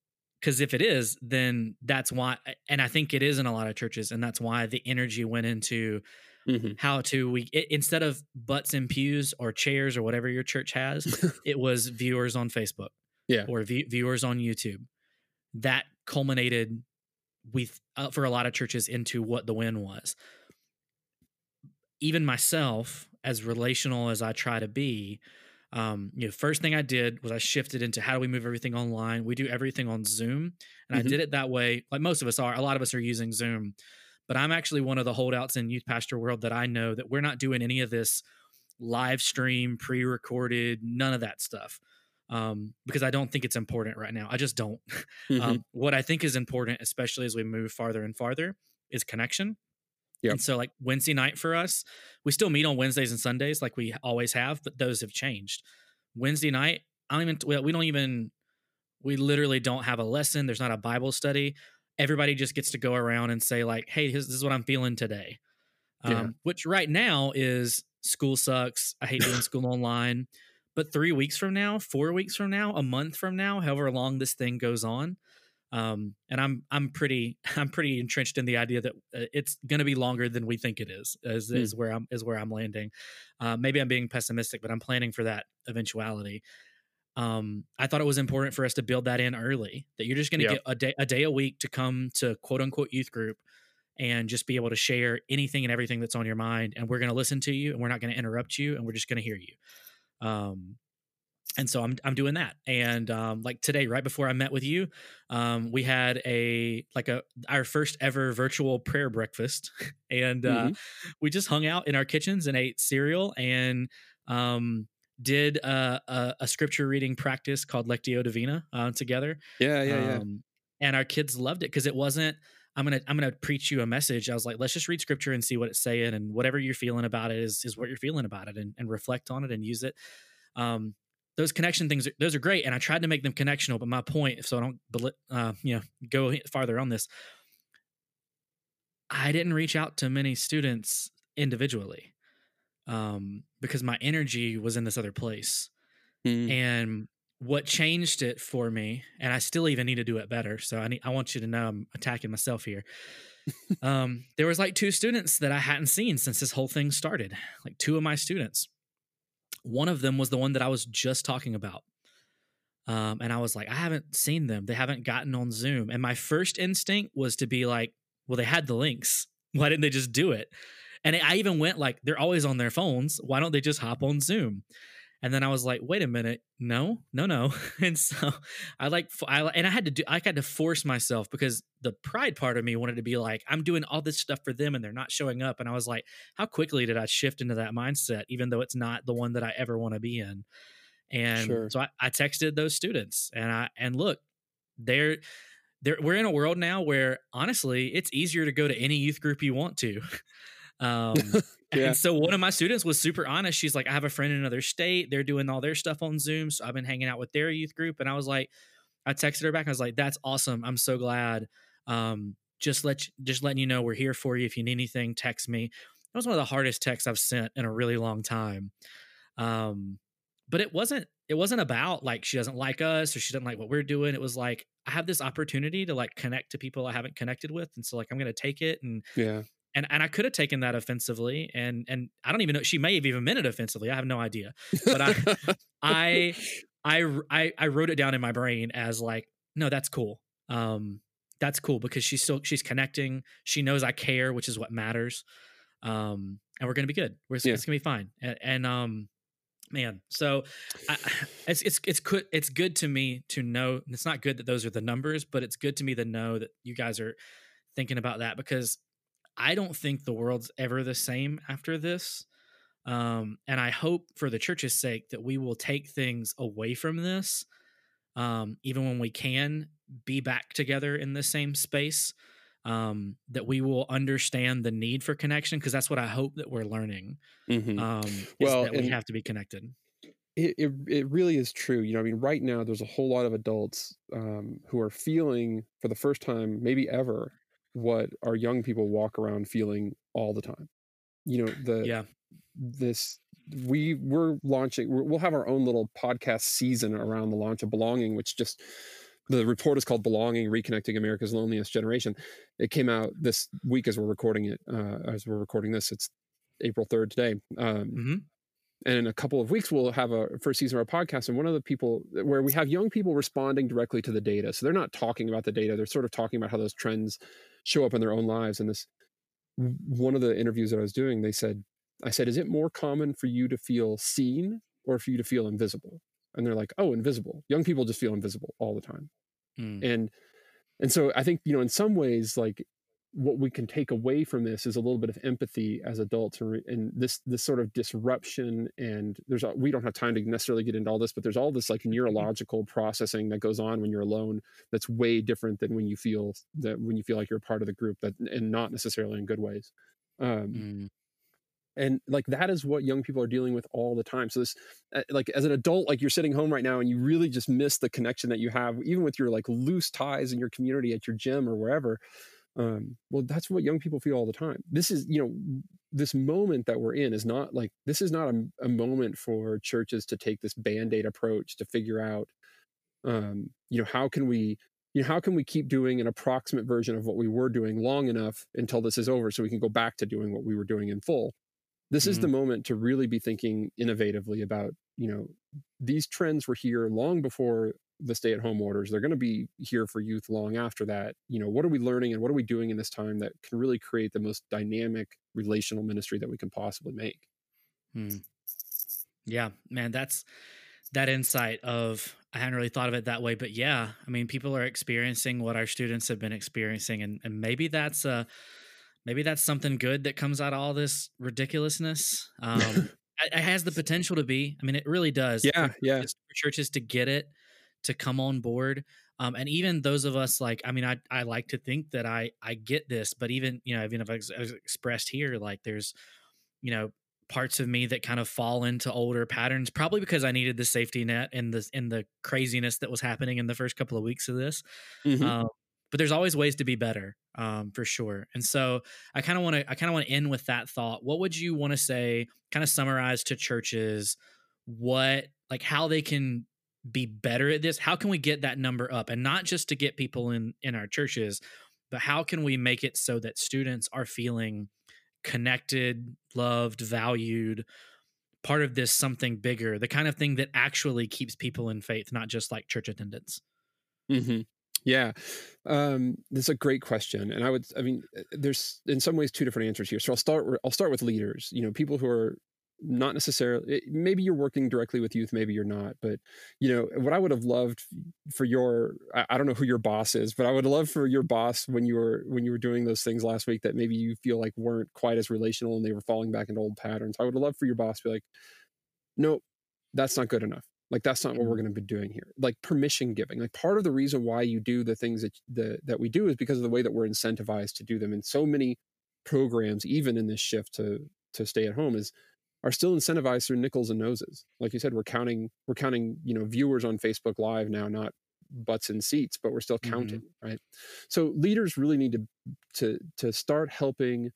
Speaker 1: because if it is, then that's why. And I think it is in a lot of churches, and that's why the energy went into
Speaker 2: Mhm.
Speaker 1: how to we i instead of butts in pews or chairs or whatever your church has, <laughs> it was viewers on Facebook,
Speaker 2: Yeah.
Speaker 1: or vi- viewers on YouTube. That culminated with uh, for a lot of churches into what the win was. Even myself, as relational as I try to be, um, you know, first thing I did was I shifted into how do we move everything online. We do everything on Zoom, and I
Speaker 2: Mhm.
Speaker 1: did it that way. Like most of us are. A lot of us are using Zoom, but I'm actually one of the holdouts in youth pastor world that I know that we're not doing any of this live stream, pre-recorded, none of that stuff. Um, because I don't think it's important right now. I just don't. <laughs>
Speaker 2: Mhm.
Speaker 1: Um, what I think is important, especially as we move farther and farther, is connection. And so, like Wednesday night for us, we still meet on Wednesdays and Sundays, like we always have, but those have changed. Wednesday night, I don't even. We don't even. We literally don't have a lesson. There's not a Bible study. Everybody just gets to go around and say like, "Hey, this is what I'm feeling today," um, which right now is school sucks. I hate doing school online. But three weeks from now, four weeks from now, a month from now, however long this thing goes on, um, and I'm I'm pretty <laughs> I'm pretty entrenched in the idea that uh, it's going to be longer than we think it is. Is,
Speaker 2: Hmm.
Speaker 1: is where I'm is where I'm landing. Uh, maybe I'm being pessimistic, but I'm planning for that eventuality. Um, I thought it was important for us to build that in early. That you're just going to
Speaker 2: Yeah.
Speaker 1: get a day a day a week to come to quote unquote youth group and just be able to share anything and everything that's on your mind, and we're going to listen to you, and we're not going to interrupt you, and we're just going to hear you. Um, and so I'm I'm doing that. And um, like today, right before I met with you, um, we had a like a our first ever virtual prayer breakfast, <laughs> and uh,
Speaker 2: Mhm.
Speaker 1: we just hung out in our kitchens and ate cereal and um, did a, a, a scripture reading practice called Lectio Divina uh, together.
Speaker 2: Yeah, yeah, yeah.
Speaker 1: Um, and our kids loved it because it wasn't. I'm gonna I'm gonna preach you a message. I was like, let's just read scripture and see what it's saying, and whatever you're feeling about it is is what you're feeling about it, and, and reflect on it and use it. Um, those connection things, those are great, and I tried to make them connectional. But my point, so I don't, uh, you know, go farther on this, I didn't reach out to many students individually, um, because my energy was in this other place.
Speaker 2: Mm.
Speaker 1: And what changed it for me, and I still even need to do it better. So I need, I want you to know I'm attacking myself here. <laughs> um, there was like two students that I hadn't seen since this whole thing started. Like two of my students. One of them was the one that I was just talking about. Um, and I was like, I haven't seen them. They haven't gotten on Zoom. And my first instinct was to be like, well, they had the links. <laughs> Why didn't they just do it? And I even went like, they're always on their phones. Why don't they just hop on Zoom? And then I was like, wait a minute, no, no, no. <laughs> And so I like, I and I had to do, I had to force myself because the pride part of me wanted to be like, I'm doing all this stuff for them and they're not showing up. And I was like, how quickly did I shift into that mindset, even though it's not the one that I ever want to be in? And
Speaker 2: Sure.
Speaker 1: so I, I texted those students and I, and look, they're, there, we're in a world now where honestly, it's easier to go to any youth group you want to. <laughs> <laughs> Um, yeah. And so one of my students was super honest. She's like, I have a friend in another state. They're doing all their stuff on Zoom. So I've been hanging out with their youth group. And I was like, I texted her back. I was like, that's awesome. I'm so glad. Um, just let you, just letting you know we're here for you. If you need anything, text me. That was one of the hardest texts I've sent in a really long time. Um, but it wasn't it wasn't about like she doesn't like us or she doesn't like what we're doing. It was like I have this opportunity to like connect to people I haven't connected with, and so like I'm gonna take it and
Speaker 2: yeah.
Speaker 1: And, and I could have taken that offensively, and and I don't even know. She may have even meant it offensively. I have no idea. But I, I, I, I, I wrote it down in my brain as like, no, that's cool. Um, that's cool because she's still she's connecting. She knows I care, which is what matters. Um, and we're gonna be good. We're, yeah. It's gonna be fine. And, and um, man so I, it's it's it's good it's good to me to know it's not good that those are the numbers but it's good to me to know that you guys are thinking about that because i don't think the world's ever the same after this um, and i hope for the church's sake that we will take things away from this um, even when we can be back together in the same space um, that we will understand the need for connection because that's what I hope that we're learning. Mm-hmm. Um, well, that we have to be connected.
Speaker 2: It, it, it really is true. You know, I mean, right now there's a whole lot of adults um, who are feeling for the first time, maybe ever, what our young people walk around feeling all the time. You know, the
Speaker 1: yeah.
Speaker 2: this we we're launching we'll have our own little podcast season around the launch of belonging which just the report is called belonging reconnecting america's loneliest generation. It came out this week as we're recording it uh, as we're recording this. It's april 3rd today. Um, mm-hmm. and in a couple of weeks we'll have a first season of our podcast and one of the people where we have young people responding directly to the data. So they're not talking about the data they're sort of talking about how those trends show up in their own lives and this one of the interviews that i was doing they said i said is it more common for you to feel seen or for you to feel invisible? And they're like oh invisible. Young people just feel invisible all the time. Mm. and and so i think you know in some ways like what we can take away from this is a little bit of empathy as adults and, and this this sort of disruption and there's a, we don't have time to necessarily get into all this but there's all this like mm-hmm. neurological processing that goes on when you're alone that's way different than when you feel that when you feel like you're a part of the group that and not necessarily in good ways. Um, mm and like that is what young people are dealing with all the time. So this uh, like as an adult like you're sitting home right now and you really just miss the connection that you have even with your like loose ties in your community at your gym or wherever um, well that's what young people feel all the time this is you know this moment that we're in is not like this is not a, a moment for churches to take this band-aid approach to figure out um, you know how can we you know how can we keep doing an approximate version of what we were doing long enough until this is over so we can go back to doing what we were doing in full this mm-hmm. is the mm-hmm. moment to really be thinking innovatively about you know these trends were here long before the stay at home orders they're going to be here for youth long after that you know what are we learning and what are we doing in this time that can really create the most dynamic relational ministry that we can possibly make
Speaker 1: hmm. yeah man that's that insight of i hadn't really thought of it that way but yeah i mean people are experiencing what our students have been experiencing and, and maybe that's a maybe that's something good that comes out of all this ridiculousness. <laughs> Um, it, it has the potential to be. I mean, it really does.
Speaker 2: Yeah,
Speaker 1: for,
Speaker 2: yeah.
Speaker 1: For churches to get it, to come on board, um, and even those of us like, I mean, I I like to think that I I get this, but even you know, even if I was expressed here, like there's, you know, parts of me that kind of fall into older patterns probably because i needed the safety net and the in the craziness that was happening in the first couple of weeks of this mm-hmm. um, but there's always ways to be better um, for sure and so i kind of want to i kind of want to end with that thought what would you want to say kind of summarize to churches what like how they can be better at this how can we get that number up and not just to get people in in our churches but how can we make it so that students are feeling connected loved valued part of this something bigger the kind of thing that actually keeps people in faith not just like church attendance
Speaker 2: mm-hmm. Yeah, um, this is a great question, and I would, I mean, uh, there's in some ways two different answers here. So I'll start. I'll start with leaders. You know, people who are not necessarily. Eh, maybe you're working directly with youth, maybe you're not. But you know, what I would have loved for your, I, don't know who your boss is, but I would love for your boss when you were when you were doing those things last week that maybe you feel like weren't quite as relational and they were falling back into old patterns. I would love for your boss to be like, no, that's not good enough like that's not what we're
Speaker 1: Mhm.
Speaker 2: going to be doing here like permission giving like part of the reason why you do the things that the, that we do is because of the way that we're incentivized to do them and so many programs even in this shift to to stay at home is are still incentivized through nickels and noses. Like you said we're counting we're counting you know viewers on facebook live now not butts and seats but we're still
Speaker 1: Mhm.
Speaker 2: counting right? So leaders really need to to to start helping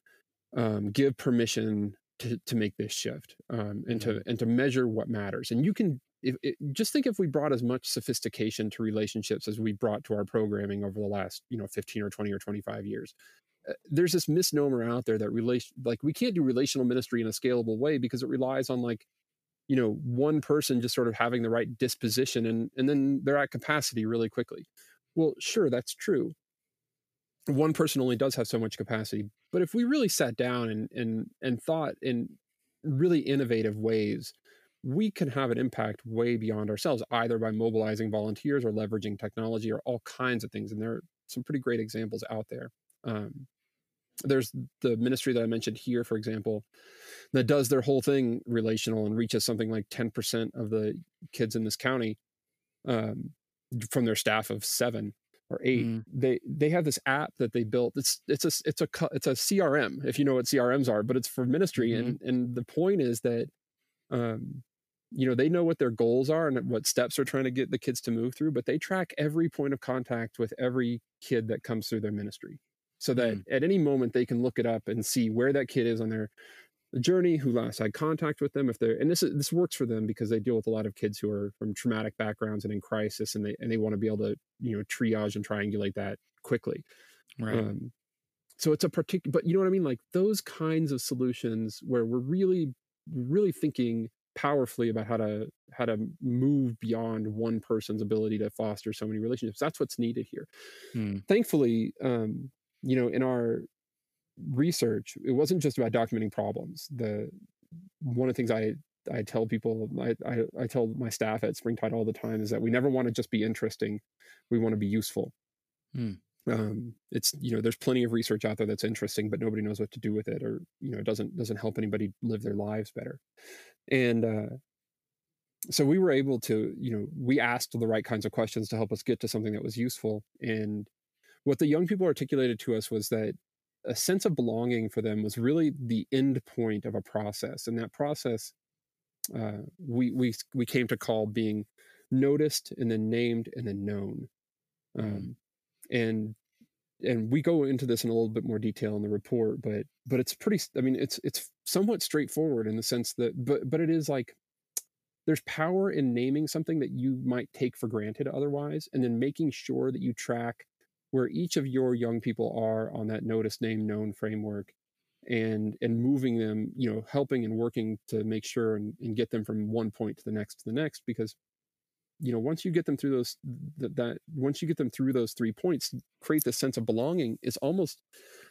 Speaker 2: um, give permission to, to make this shift um, and to and to measure what matters. And you can if, it, just think if we brought as much sophistication to relationships as we brought to our programming over the last you know 15 or 20 or 25 years uh, there's this misnomer out there that relation like we can't do relational ministry in a scalable way because it relies on like you know one person just sort of having the right disposition and and then they're at capacity really quickly. Well sure that's true. One person only does have so much capacity but if we really sat down and and and thought in really innovative ways we can have an impact way beyond ourselves either by mobilizing volunteers or leveraging technology or all kinds of things and there are some pretty great examples out there um, there's the ministry that i mentioned here for example that does their whole thing relational and reaches something like 10% of the kids in this county um, from their staff of seven or eight.
Speaker 1: Mm.
Speaker 2: They they have this app that they built. It's it's a it's a it's a CRM if you know what CRMs are, but it's for ministry.
Speaker 1: Mhm.
Speaker 2: And and the point is that, um, you know, they know what their goals are and what steps they're trying to get the kids to move through, but they track every point of contact with every kid that comes through their ministry, so that
Speaker 1: Mm.
Speaker 2: at any moment they can look it up and see where that kid is on their journey, who last had contact with them, if they're and this is, this works for them because they deal with a lot of kids who are from traumatic backgrounds and in crisis, and they and they want to be able to you know triage and triangulate that quickly.
Speaker 1: Right.
Speaker 2: Um, so it's a particular, but you know what I mean? Like those kinds of solutions where we're really, really thinking powerfully about how to how to move beyond one person's ability to foster so many relationships. That's what's needed here.
Speaker 1: Hmm.
Speaker 2: Thankfully, um, you know, in our research, it wasn't just about documenting problems. The one of the things I I tell people, I, I, I tell my staff at Springtide all the time is that we never want to just be interesting. We want to be useful.
Speaker 1: Hmm.
Speaker 2: Um, it's, you know, there's plenty of research out there that's interesting, but nobody knows what to do with it or, you know, it doesn't, doesn't help anybody live their lives better. And, uh, so we were able to, you know, we asked the right kinds of questions to help us get to something that was useful. And what the young people articulated to us was that a sense of belonging for them was really the end point of a process. And that process uh, we we we came to call being noticed and then named and then known um, and and we go into this in a little bit more detail in the report but but it's pretty i mean it's it's somewhat straightforward in the sense that but but it is like there's power in naming something that you might take for granted otherwise and then making sure that you track where each of your young people are on that notice name known framework and and moving them you know helping and working to make sure and, and get them from one point to the next to the next because you know once you get them through those that, that once you get them through those three points create this sense of belonging is almost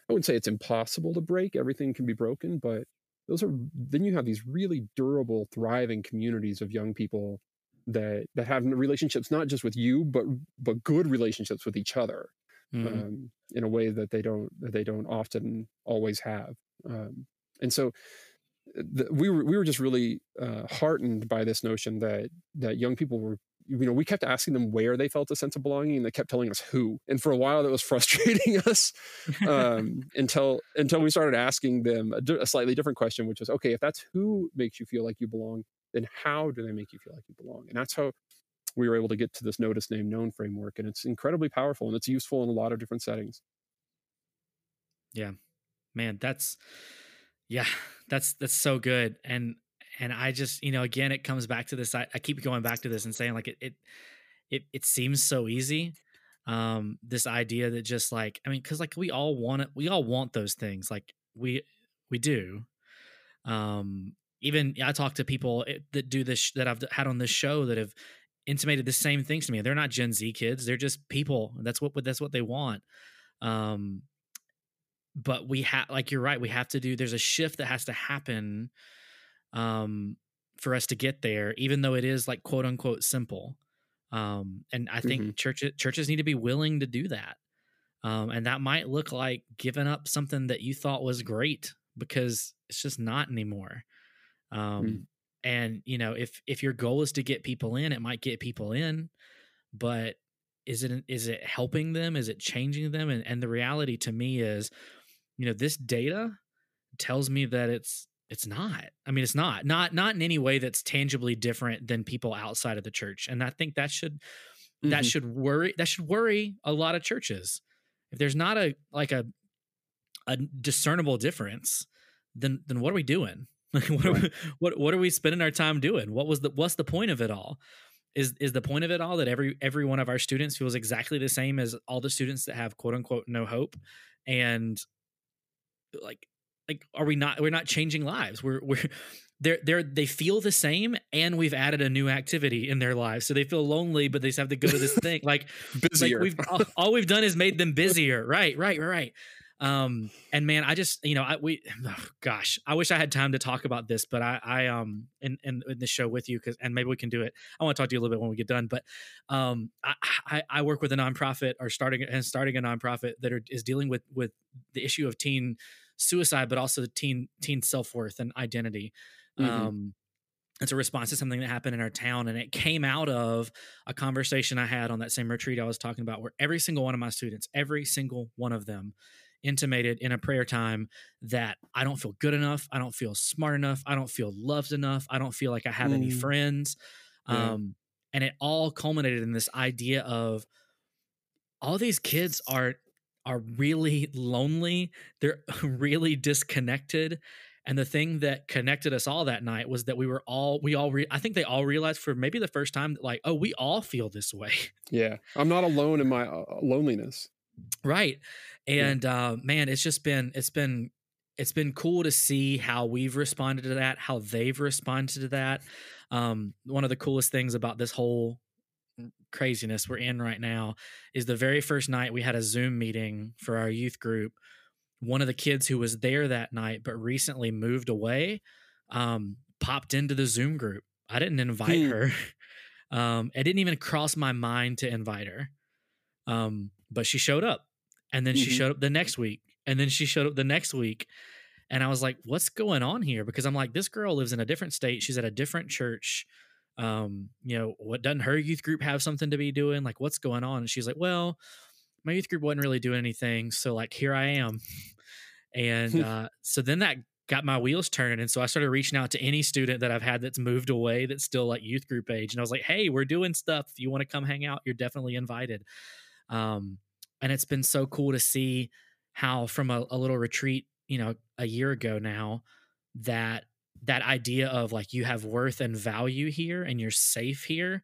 Speaker 2: i wouldn't say it's impossible to break everything can be broken but those are then you have these really durable thriving communities of young people that that have relationships not just with you but but good relationships with each other
Speaker 1: Mhm.
Speaker 2: um, in a way that they don't that they don't often always have. Um, and so the, we were we were just really uh, heartened by this notion that that young people were you know we kept asking them where they felt a sense of belonging and they kept telling us who and for a while that was <laughs> frustrating us um, <laughs> until until we started asking them a, a slightly different question which was okay if that's who makes you feel like you belong then how do they make you feel like you belong and that's how we were able to get to this notice name known framework and it's incredibly powerful and it's useful in a lot of different settings. Yeah.
Speaker 1: Man that's yeah <laughs> that's that's so good and and i just you know again it comes back to this i, I keep going back to this and saying like it, it it it seems so easy um this idea that just like i mean because like we all want it we all want those things like we we do um even i talk to people eh, that do this that i've had on this show that have intimated the same things to me. They're not gen z kids they're just people that's what that's what they want. Um but we have like you're right we have to do there's a shift that has to happen um for us to get there even though it is like quote unquote simple. Um and i think
Speaker 2: Mhm.
Speaker 1: churches churches need to be willing to do that. Um and that might look like giving up something that you thought was great because it's just not anymore. Um
Speaker 2: Mm.
Speaker 1: And you know if if your goal is to get people in it might get people in but is it is it helping them? Is it changing them? And and the reality to me is you know this data tells me that it's it's not. I mean it's not not not in any way that's tangibly different than people outside of the church and i think that should mm-hmm. that should worry that should worry a lot of churches. If there's not a like a a discernible difference then then what are we doing <laughs> what right. are we, what what are we spending our time doing? What was the what's the point of it all? Is is the point of it all that every every one of our students feels exactly the same as all the students that have quote unquote no hope? And like like are we not we're not changing lives. We're we're they're they're they feel the same and we've added a new activity in their lives. So they feel lonely but they just have to go to this thing. Like <laughs> busier. like we've all, all, we've done is made them busier. Right right right um and man i just you know i we <sighs> oh, gosh i wish i had time to talk about this but i i um in in, in the show with you because and maybe we can do it i want to talk to you a little bit when we get done but um i i, I work with a nonprofit or starting and starting a nonprofit that are, is dealing with with the issue of teen suicide but also the teen teen self-worth and identity mm-hmm. um it's a response to something that happened in our town and it came out of a conversation i had on that same retreat i was talking about where every single one of my students every single one of them intimated in a prayer time that I don't feel good enough. I don't feel smart enough. I don't feel loved enough. I don't feel like I have mm. any friends. Yeah. Um, and it all culminated in this idea of all these kids are are really lonely. They're <laughs> really disconnected. And the thing that connected us all that night was that we were all, we all, re- I think they all realized for maybe the first time that, like, oh, we all feel this way.
Speaker 2: Yeah. I'm not alone in <laughs> my uh, loneliness.
Speaker 1: Right. And yeah. uh, man, it's just been it's been it's been cool to see how we've responded to that, how they've responded to that. Um, one of the coolest things about this whole craziness we're in right now is the very first night we had a Zoom meeting for our youth group. One of the kids who was there that night but recently moved away um, popped into the Zoom group. I didn't invite hmm. her. <laughs> Um, it didn't even cross my mind to invite her. Um, but she showed up and then mm-hmm. she showed up the next week and then she showed up the next week and i was like what's going on here? Because i'm like this girl lives in a different state. She's at a different church. Um you know what doesn't her youth group have something to be doing? Like what's going on? And she's like well my youth group wasn't really doing anything so like here i am. <laughs> And <laughs> uh so then that got my wheels turning and so i started reaching out to any student that i've had that's moved away that's still like youth group age and i was like hey we're doing stuff. If you want to come hang out? You're definitely invited um and it's been so cool to see how from a, a little retreat you know a year ago now that that idea of like you have worth and value here and you're safe here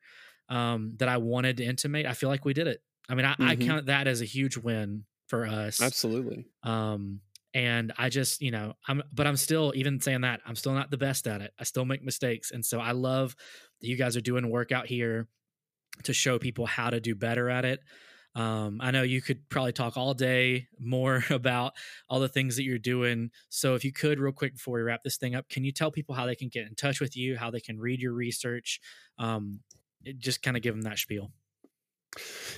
Speaker 1: um, that I wanted to intimate. I feel like we did it. I mean, I, mm-hmm. I, count that as a huge win for us.
Speaker 2: Absolutely.
Speaker 1: Um, and I just, you know, I'm, but I'm still, even saying that, I'm still not the best at it. I still make mistakes. And so I love that you guys are doing work out here to show people how to do better at it. Um, I know you could probably talk all day more <laughs> about all the things that you're doing. So, if you could, real quick before we wrap this thing up, can you tell people how they can get in touch with you, how they can read your research? Um, just kind of give them that spiel.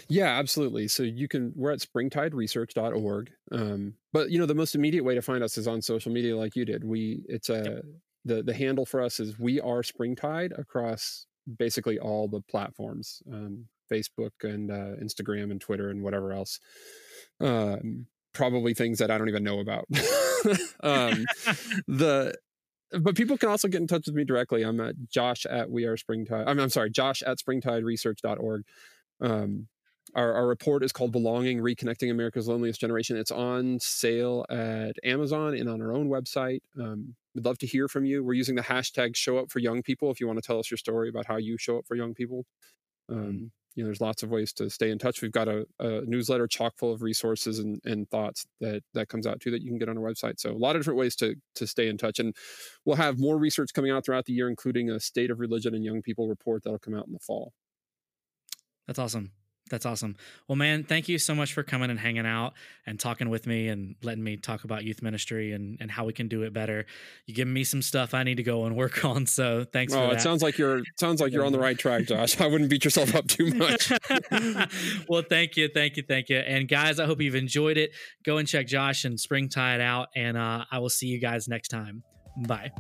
Speaker 2: Yeah, absolutely. So you can we're at springtideresearch.org. Um, but you know, the most immediate way to find us is on social media like you did. We it's a yep. the the handle for us is we are springtide across basically all the platforms. Um, Facebook and uh, Instagram and Twitter and whatever else. Um, probably things that I don't even know about. <laughs> um, <laughs> the but people can also get in touch with me directly. I'm at Josh at We Are Springtide. I'm, I'm sorry, Josh at springtideresearch.org. Um, our, our report is called Belonging Reconnecting America's Loneliest Generation. It's on sale at Amazon and on our own website. Um, we'd love to hear from you. We're using the hashtag show up for young people if you want to tell us your story about how you show up for young people. Um, you know, there's lots of ways to stay in touch. We've got a, a, newsletter chock full of resources and, and thoughts that that comes out too that you can get on our website. So a lot of different ways to to stay in touch. And we'll have more research coming out throughout the year, including a state of religion and young people report that'll come out in the fall.
Speaker 1: That's awesome. That's awesome. Well, man, thank you so much for coming and hanging out and talking with me and letting me talk about youth ministry and, and how we can do it better. You giving me some stuff I need to go and work <laughs> on. So thanks. Oh,
Speaker 2: it sounds like you're sounds like you're on the right track, Josh. I wouldn't beat yourself up too much. <laughs>
Speaker 1: well, thank you, thank you, thank you. And guys, I hope you've enjoyed it. Go and check Josh and Springtide out, and uh, I will see you guys next time. Bye.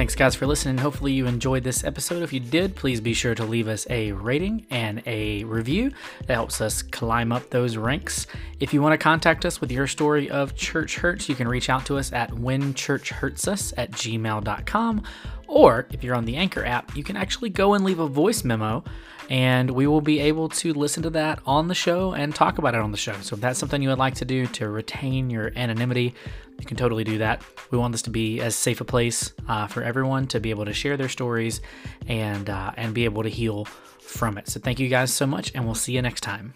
Speaker 1: Thanks, guys, for listening. Hopefully, you enjoyed this episode. If you did, please be sure to leave us a rating and a review. That helps us climb up those ranks. If you want to contact us with your story of church hurts, you can reach out to us at whenchurchhurtsus at gmail.com. Or if you're on the Anchor app, you can actually go and leave a voice memo and we will be able to listen to that on the show and talk about it on the show. So if that's something you would like to do to retain your anonymity, you can totally do that. We want this to be as safe a place uh, for everyone to be able to share their stories and uh, and be able to heal from it. So thank you guys so much, and we'll see you next time.